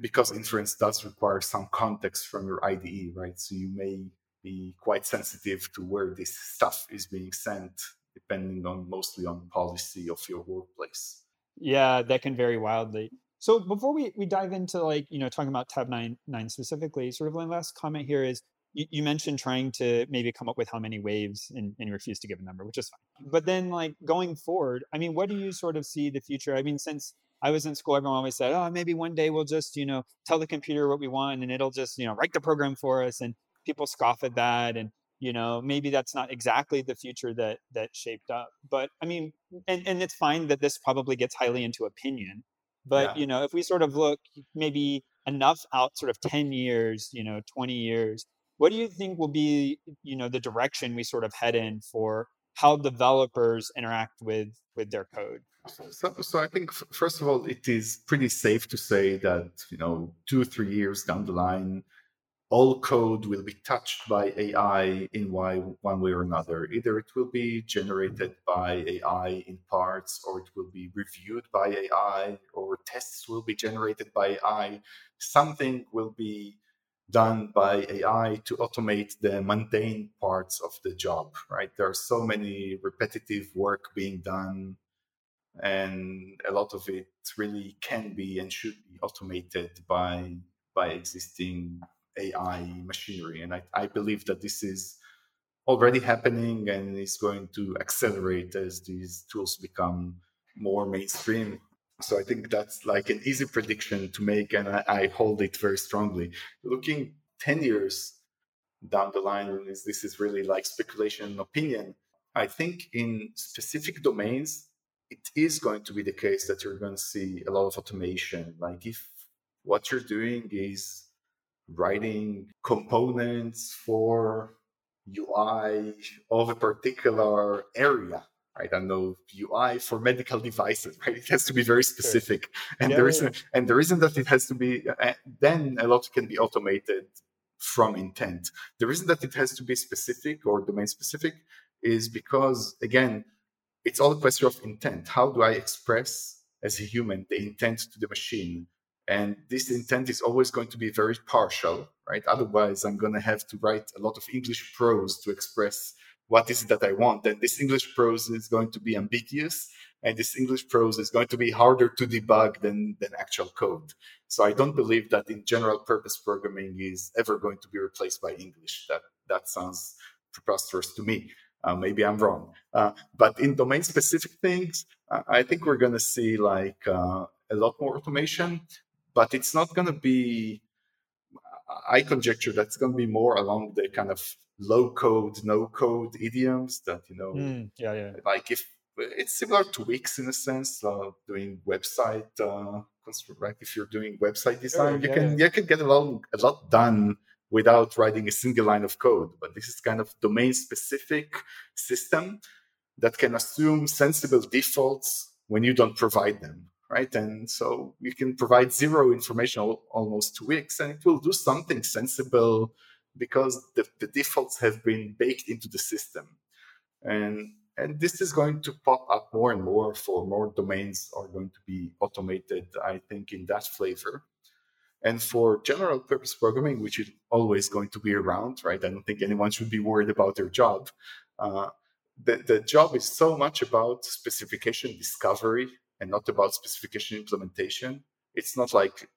because inference does require some context from your IDE, right? So you may be quite sensitive to where this stuff is being sent, depending on mostly on policy of your workplace. Yeah, that can vary wildly. So before we, we dive into like, you know, talking about Tabnine nine specifically, sort of one last comment here is you, you mentioned trying to maybe come up with how many waves and, and you refuse to give a number, which is fine. But then like going forward, I mean, what do you sort of see the future? I mean, since I was in school, everyone always said, oh, maybe one day we'll just, you know, tell the computer what we want and it'll just, you know, write the program for us. And people scoff at that. And, you know, maybe that's not exactly the future that that shaped up. But I mean, and, and it's fine that this probably gets highly into opinion. But, yeah. you know, if we sort of look maybe enough out sort of 10 years, you know, 20 years, what do you think will be, you know, the direction we sort of head in for how developers interact with with their code? So, so I think first of all, it is pretty safe to say that you know two or three years down the line, all code will be touched by AI in one way or another. Either it will be generated by AI in parts, or it will be reviewed by AI, or tests will be generated by AI. Something will be done by AI to automate the mundane parts of the job, right? There are so many repetitive work being done, and a lot of it really can be and should be automated by by existing AI machinery. And I, I believe that this is already happening and is going to accelerate as these tools become more mainstream so I think that's like an easy prediction to make, and I, I hold it very strongly. Looking 10 years down the line, is this is really like speculation and opinion. I think in specific domains, it is going to be the case that you're going to see a lot of automation. Like if what you're doing is writing components for UI of a particular area, I don't know UI for medical devices, right? It has to be very specific, sure. and yeah, there isn't, yeah. and the reason that it has to be, uh, then a lot can be automated from intent. The reason that it has to be specific or domain specific is because again, it's all a question of intent. How do I express as a human the intent to the machine? And this intent is always going to be very partial, right? Otherwise, I'm going to have to write a lot of English prose to express what is it that I want. And this English prose is going to be ambiguous, and this English prose is going to be harder to debug than, than actual code. So I don't believe that in general purpose programming is ever going to be replaced by English. That that sounds preposterous to me. Uh, maybe I'm wrong. Uh, but in domain specific things, uh, I think we're going to see like uh, a lot more automation, but it's not going to be I conjecture that's going to be more along the kind of low code, no code idioms that you know, mm, yeah, yeah. Like if it's similar to Wix in a sense, uh, doing website, uh, right? If you're doing website design, you can you can get a lot a lot done without writing a single line of code. But this is kind of domain specific system that can assume sensible defaults when you don't provide them right? And so you can provide zero information almost two weeks, and it will do something sensible because the, the defaults have been baked into the system. And and this is going to pop up more and more for more domains are going to be automated, I think, in that flavor. And for general purpose programming, which is always going to be around, right? I don't think anyone should be worried about their job. Uh, the, the job is so much about specification discovery and not about specification implementation. It's not like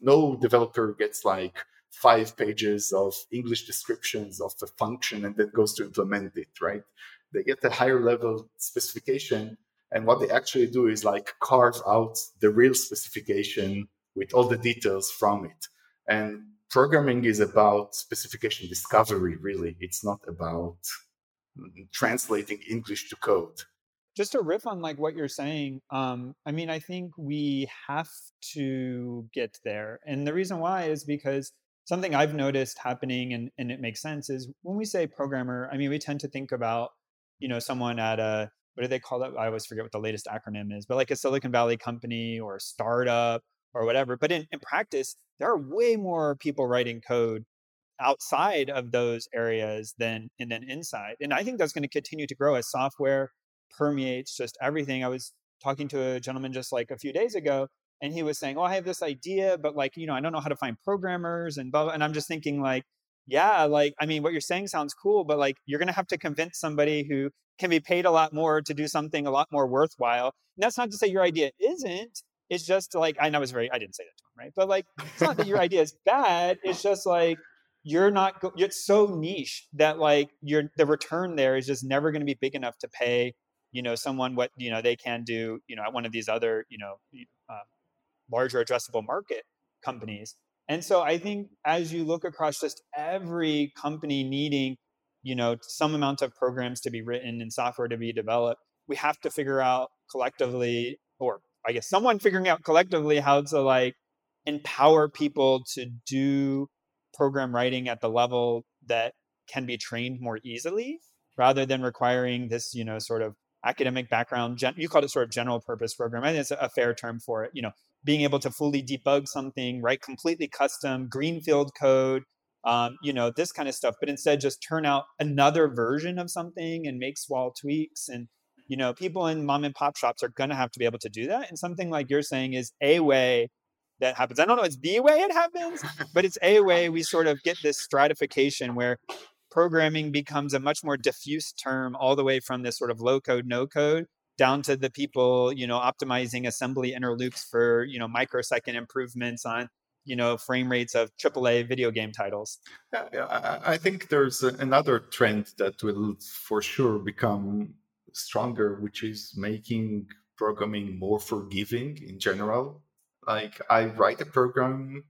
no developer gets like five pages of English descriptions of the function and then goes to implement it, right? They get a higher level specification. And what they actually do is like carve out the real specification with all the details from it. And programming is about specification discovery, really. It's not about mm, translating English to code just to riff on like what you're saying um, i mean i think we have to get there and the reason why is because something i've noticed happening and, and it makes sense is when we say programmer i mean we tend to think about you know someone at a what do they call it i always forget what the latest acronym is but like a silicon valley company or a startup or whatever but in, in practice there are way more people writing code outside of those areas than and then inside. And I think that's going to continue to grow as software permeates just everything. I was talking to a gentleman just like a few days ago and he was saying, "Oh, I have this idea, but like, you know, I don't know how to find programmers and blah." blah. And I'm just thinking like, yeah, like I mean, what you're saying sounds cool, but like you're going to have to convince somebody who can be paid a lot more to do something a lot more worthwhile. And that's not to say your idea isn't. It's just like I know it's very I didn't say that to him, right? But like it's not that your idea is bad. It's just like you're not it's so niche that like your the return there is just never going to be big enough to pay you know someone what you know they can do you know at one of these other you know uh, larger addressable market companies. And so i think as you look across just every company needing you know some amount of programs to be written and software to be developed we have to figure out collectively or i guess someone figuring out collectively how to like empower people to do program writing at the level that can be trained more easily rather than requiring this you know sort of academic background gen- you called it sort of general purpose program i think it's a fair term for it you know being able to fully debug something write completely custom greenfield code um, you know this kind of stuff but instead just turn out another version of something and make small tweaks and you know people in mom and pop shops are going to have to be able to do that and something like you're saying is a way that happens. I don't know it's the way it happens, but it's a way we sort of get this stratification where programming becomes a much more diffuse term all the way from this sort of low code, no code down to the people, you know, optimizing assembly inner loops for, you know, microsecond improvements on, you know, frame rates of AAA video game titles. Yeah, I think there's another trend that will for sure become stronger, which is making programming more forgiving in general like I write a program,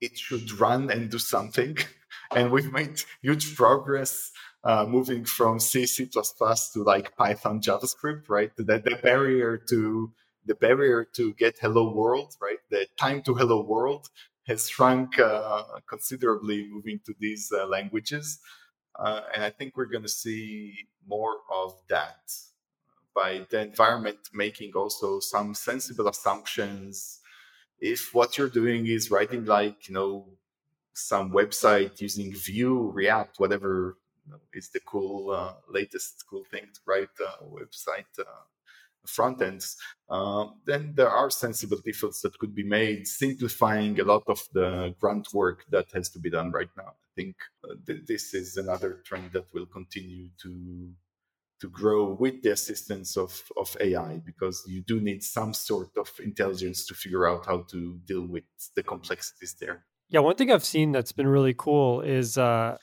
it should run and do something. and we've made huge progress uh, moving from C, C++ to like Python, JavaScript, right? The, the barrier to the barrier to get hello world, right? The time to hello world has shrunk uh, considerably moving to these uh, languages. Uh, and I think we're going to see more of that by the environment making also some sensible assumptions if what you're doing is writing like you know some website using Vue, React, whatever is the cool uh, latest cool thing to write uh, website uh, front ends, uh, then there are sensible defaults that could be made, simplifying a lot of the grunt work that has to be done right now. I think uh, th- this is another trend that will continue to to grow with the assistance of, of AI because you do need some sort of intelligence to figure out how to deal with the complexities there. Yeah, one thing I've seen that's been really cool is uh,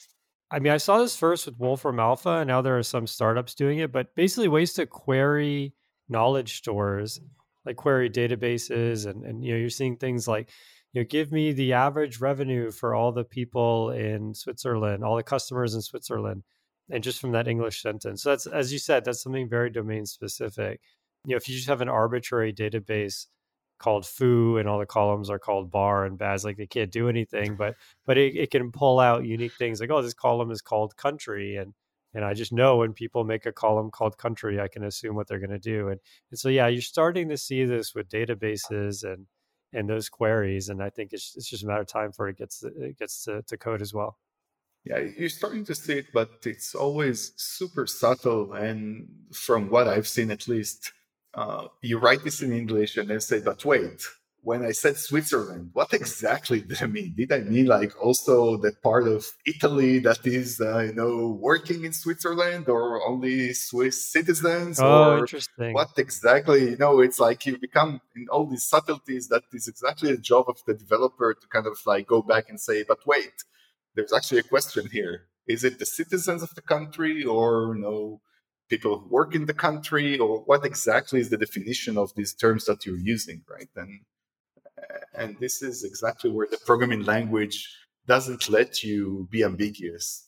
I mean, I saw this first with Wolfram Alpha, and now there are some startups doing it, but basically ways to query knowledge stores, like query databases, and, and you know, you're seeing things like, you know, give me the average revenue for all the people in Switzerland, all the customers in Switzerland and just from that English sentence. So that's as you said, that's something very domain specific. You know, if you just have an arbitrary database called foo and all the columns are called bar and baz, like they can't do anything, but but it, it can pull out unique things like, oh, this column is called country and and I just know when people make a column called country, I can assume what they're going to do. And, and so, yeah, you're starting to see this with databases and and those queries. And I think it's, it's just a matter of time for it gets it gets to, to code as well. Yeah, you're starting to see it, but it's always super subtle. And from what I've seen, at least, uh, you write this in English and then say, but wait, when I said Switzerland, what exactly did I mean? Did I mean like also the part of Italy that is, uh, you know, working in Switzerland or only Swiss citizens? Oh, or interesting. What exactly? You know, it's like you become in all these subtleties that is exactly the job of the developer to kind of like go back and say, but wait, there's actually a question here. Is it the citizens of the country or you know, people who work in the country or what exactly is the definition of these terms that you're using, right? And and this is exactly where the programming language doesn't let you be ambiguous.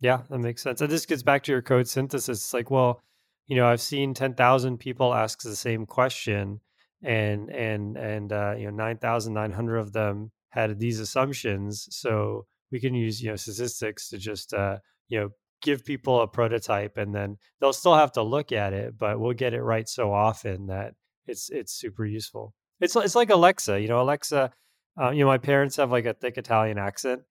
Yeah, that makes sense. And this gets back to your code synthesis. It's like, well, you know, I've seen 10,000 people ask the same question and and and uh, you know 9,900 of them had these assumptions. So we can use you know statistics to just uh, you know give people a prototype and then they'll still have to look at it but we'll get it right so often that it's it's super useful it's it's like alexa you know alexa uh, you know my parents have like a thick italian accent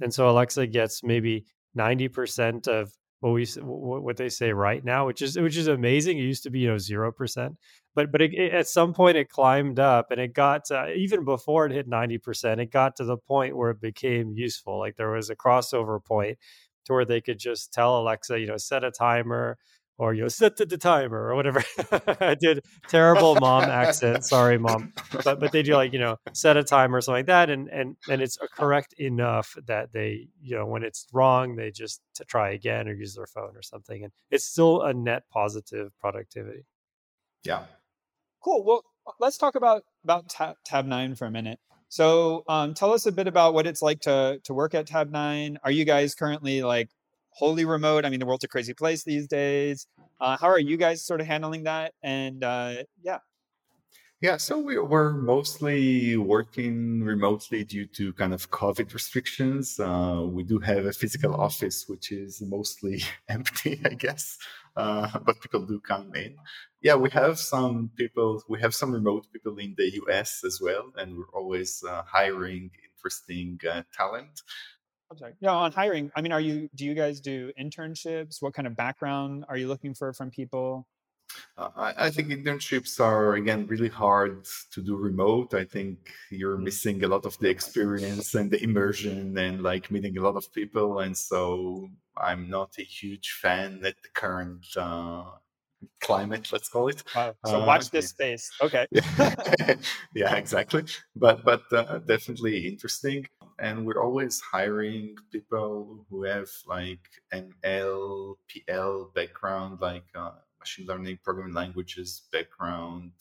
and so Alexa gets maybe ninety percent of what we what they say right now, which is which is amazing. It used to be you know zero percent, but but it, it, at some point it climbed up and it got to, even before it hit ninety percent, it got to the point where it became useful. Like there was a crossover point to where they could just tell Alexa, you know, set a timer or you know, set the timer or whatever. I did terrible mom accent. Sorry, mom. But but they do like, you know, set a timer or something like that. And and and it's correct enough that they, you know, when it's wrong, they just to try again or use their phone or something. And it's still a net positive productivity. Yeah. Cool. Well, let's talk about about tab, Tabnine for a minute. So um, tell us a bit about what it's like to to work at Tabnine. Are you guys currently like wholly remote? I mean, the world's a crazy place these days. Uh, how are you guys sort of handling that? And uh, yeah. Yeah, so we, we're mostly working remotely due to kind of COVID restrictions. Uh, we do have a physical office, which is mostly empty, I guess, uh, but people do come in yeah, we have some people, we have some remote people in the US as well, and we're always uh, hiring interesting uh, talent. I'm sorry. Yeah, on hiring, I mean, are you, do you guys do internships? What kind of background are you looking for from people? Uh, I, I, think internships are again really hard to do remote. I think you're mm. missing a lot of the experience and the immersion and like meeting a lot of people. And so I'm not a huge fan at the current uh, climate, let's call it. Wow. So uh, watch this space. Okay. yeah, exactly. But but uh, definitely interesting. And we're always hiring people who have like ML, PL background, like uh, machine learning, programming languages background.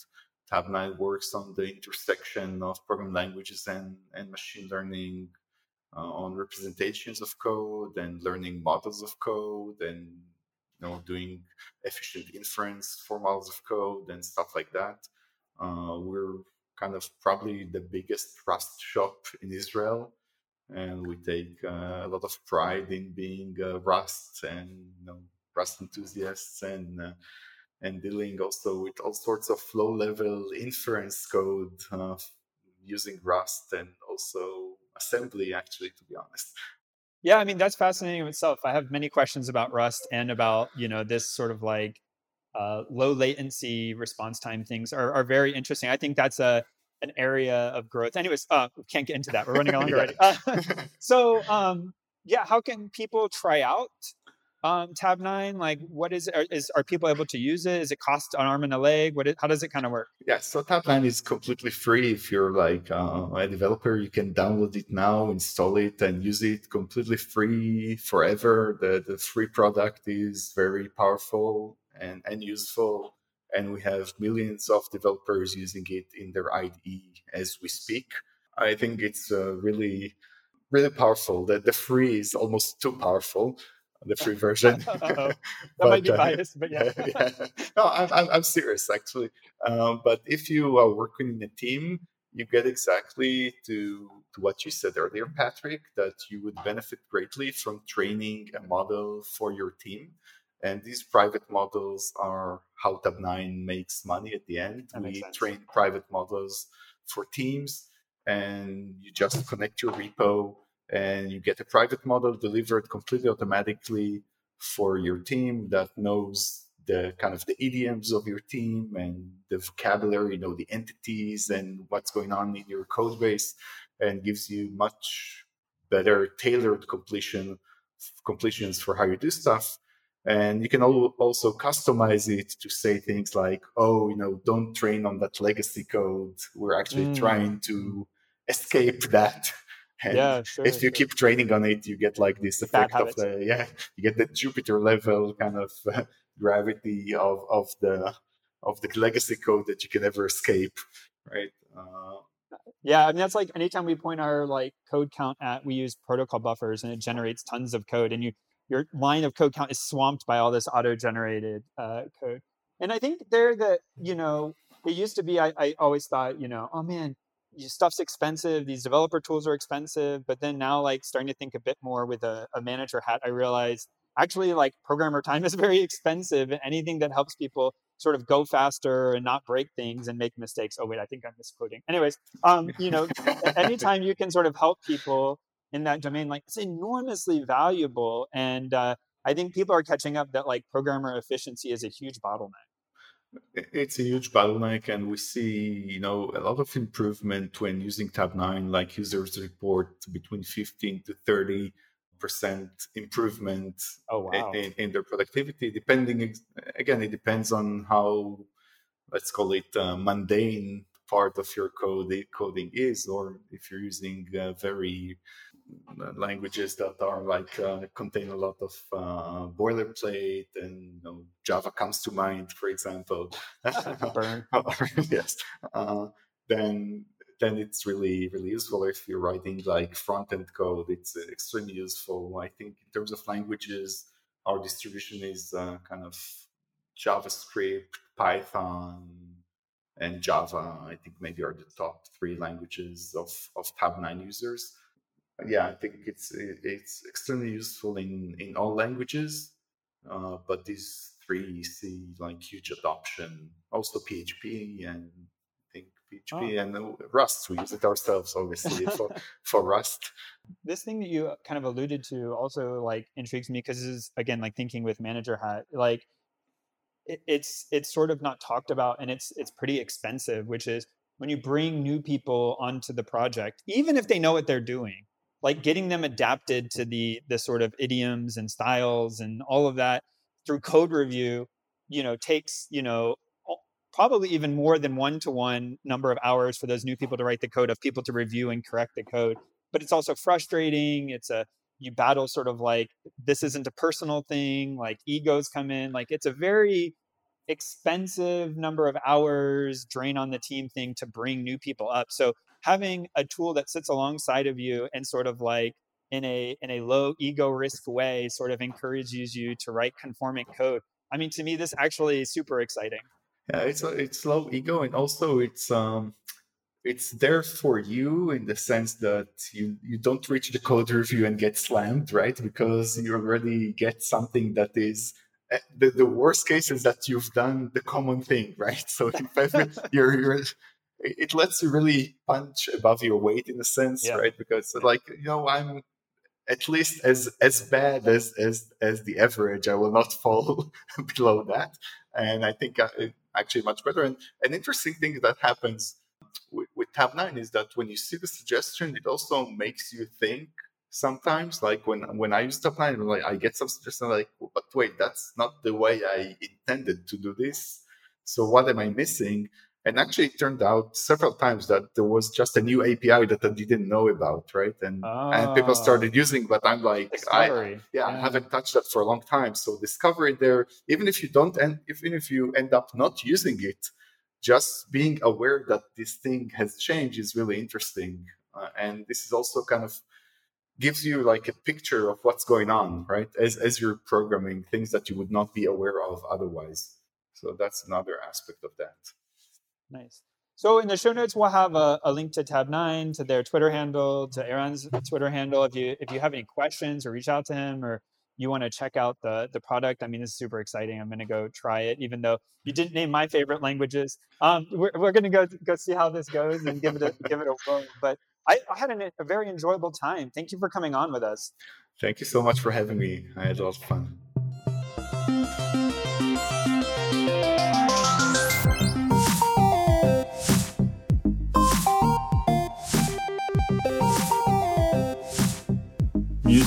Tabnine works on the intersection of programming languages and, and machine learning uh, on representations of code and learning models of code and you know, doing efficient inference for models of code and stuff like that. Uh, we're kind of probably the biggest Rust shop in Israel, and we take uh, a lot of pride in being uh, Rust and you know, Rust enthusiasts and uh, and dealing also with all sorts of low-level inference code uh, using Rust and also assembly. Actually, to be honest, yeah, I mean that's fascinating in itself. I have many questions about Rust and about you know this sort of like uh, low latency response time things are, are very interesting. I think that's a an area of growth. Anyways, uh, we can't get into that. We're running along already. Uh, so um, yeah, how can people try out um, Tabnine? Like, what is, are, is are people able to use it? Is it cost an arm and a leg? What? Is, how does it kind of work? Yeah, so Tabnine is completely free. If you're like uh, a developer, you can download it now, install it, and use it completely free forever. The the free product is very powerful and and useful, and we have millions of developers using it in their IDE as we speak. I think it's uh, really really powerful. That the free is almost too powerful the free version. that but, might be uh, biased, but yeah. yeah. No, I'm, I'm, I'm serious actually. Um, but if you are working in a team, you get exactly to, to what you said earlier, Patrick, that you would benefit greatly from training a model for your team. And these private models are how Tabnine makes money at the end. That we train private models for teams, and you just connect your repo and you get a private model delivered completely automatically for your team that knows the kind of the idioms of your team and the vocabulary, you know, the entities and what's going on in your code base and gives you much better tailored completion completions for how you do stuff. And you can also customize it to say things like, oh, you know, don't train on that legacy code. We're actually mm. trying to escape that and yeah, sure, if you sure. keep training on it, you get like this effect of the yeah, you get the Jupiter level kind of uh, gravity of of the of the legacy code that you can never escape, right? Uh, yeah, I mean that's like anytime we point our like code count at, we use protocol buffers and it generates tons of code, and you your line of code count is swamped by all this auto-generated uh, code. And I think there that you know it used to be I, I always thought you know oh man stuff's expensive these developer tools are expensive but then now like starting to think a bit more with a, a manager hat i realized actually like programmer time is very expensive and anything that helps people sort of go faster and not break things and make mistakes oh wait i think i'm misquoting anyways um you know anytime you can sort of help people in that domain, like it's enormously valuable. And uh, I think people are catching up that like programmer efficiency is a huge bottleneck. It's a huge bottleneck, and we see, you know, a lot of improvement when using Tabnine, like users report between 15 to 30 percent improvement oh, wow. in, in, their productivity. Depending, again, it depends on how, let's call it, uh, mundane part of your code coding is, or if you're using uh, very languages that are like uh, contain a lot of uh, boilerplate and you know, Java comes to mind, for example. Yes. Uh, then then it's really really useful if you're writing like front end code. It's extremely useful. I think in terms of languages, our distribution is uh, kind of JavaScript, Python, and Java. I think maybe are the top three languages of of Tabnine users yeah, I think it's it's extremely useful in in all languages. Uh, but these three see like huge adoption. Also PHP and I think PHP oh. and uh, Rust. We use it ourselves, obviously, for for Rust. This thing that you kind of alluded to also like intrigues me because this is again like thinking with manager hat, like it, it's it's sort of not talked about and it's it's pretty expensive, which is when you bring new people onto the project, even if they know what they're doing, like getting them adapted to the the sort of idioms and styles and all of that through code review you know takes you know probably even more than one to one number of hours for those new people to write the code of people to review and correct the code. But it's also frustrating. It's a you battle sort of like this isn't a personal thing like egos come in. Like it's a very expensive number of hours drain on the team thing to bring new people up. So having a tool that sits alongside of you and sort of like in a in a low ego risk way sort of encourages you to write conformant code i mean to me this actually is super exciting. Yeah it's it's low ego and also it's um it's there for you in the sense that you you don't reach the code review and get slammed right? Because you already get something that is eh, the, the worst case is that you've done the common thing right? So if you're, you're it lets you really punch above your weight in a sense, yeah. right? Because like you know, I'm at least as as bad as as as the average. I will not fall below that, and I think uh, actually much better. And an interesting thing that happens with, with Tabnine is that when you see the suggestion, it also makes you think. Sometimes, like when when I use Tabnine, like I get some suggestion like, but wait, that's not the way I intended to do this. So what am I missing? And actually, it turned out several times that there was just a new API that I didn't know about, right? And oh. and people started ah. using, but I'm like, I, yeah, yeah, I haven't touched that for a long time. So discovery there, even if you don't end, even if you end up not using it, just being aware that this thing has changed is really interesting. Uh, and this is also kind of gives you like a picture of what's going on, right? As as you're programming things that you would not be aware of otherwise. So that's another aspect of that. Nice. So in the show notes, we'll have a, a, link to Tabnine, to their Twitter handle, to Eran's Twitter handle. If you if you have any questions or reach out to him or you want to check out the the product, I mean, is super exciting. I'm going to go try it, even though you didn't name my favorite languages. Um, we're we're going to go go see how this goes and give it a give it a whirl. But I, I had an, a very enjoyable time. Thank you for coming on with us. Thank you so much for having me. I had a lot of fun.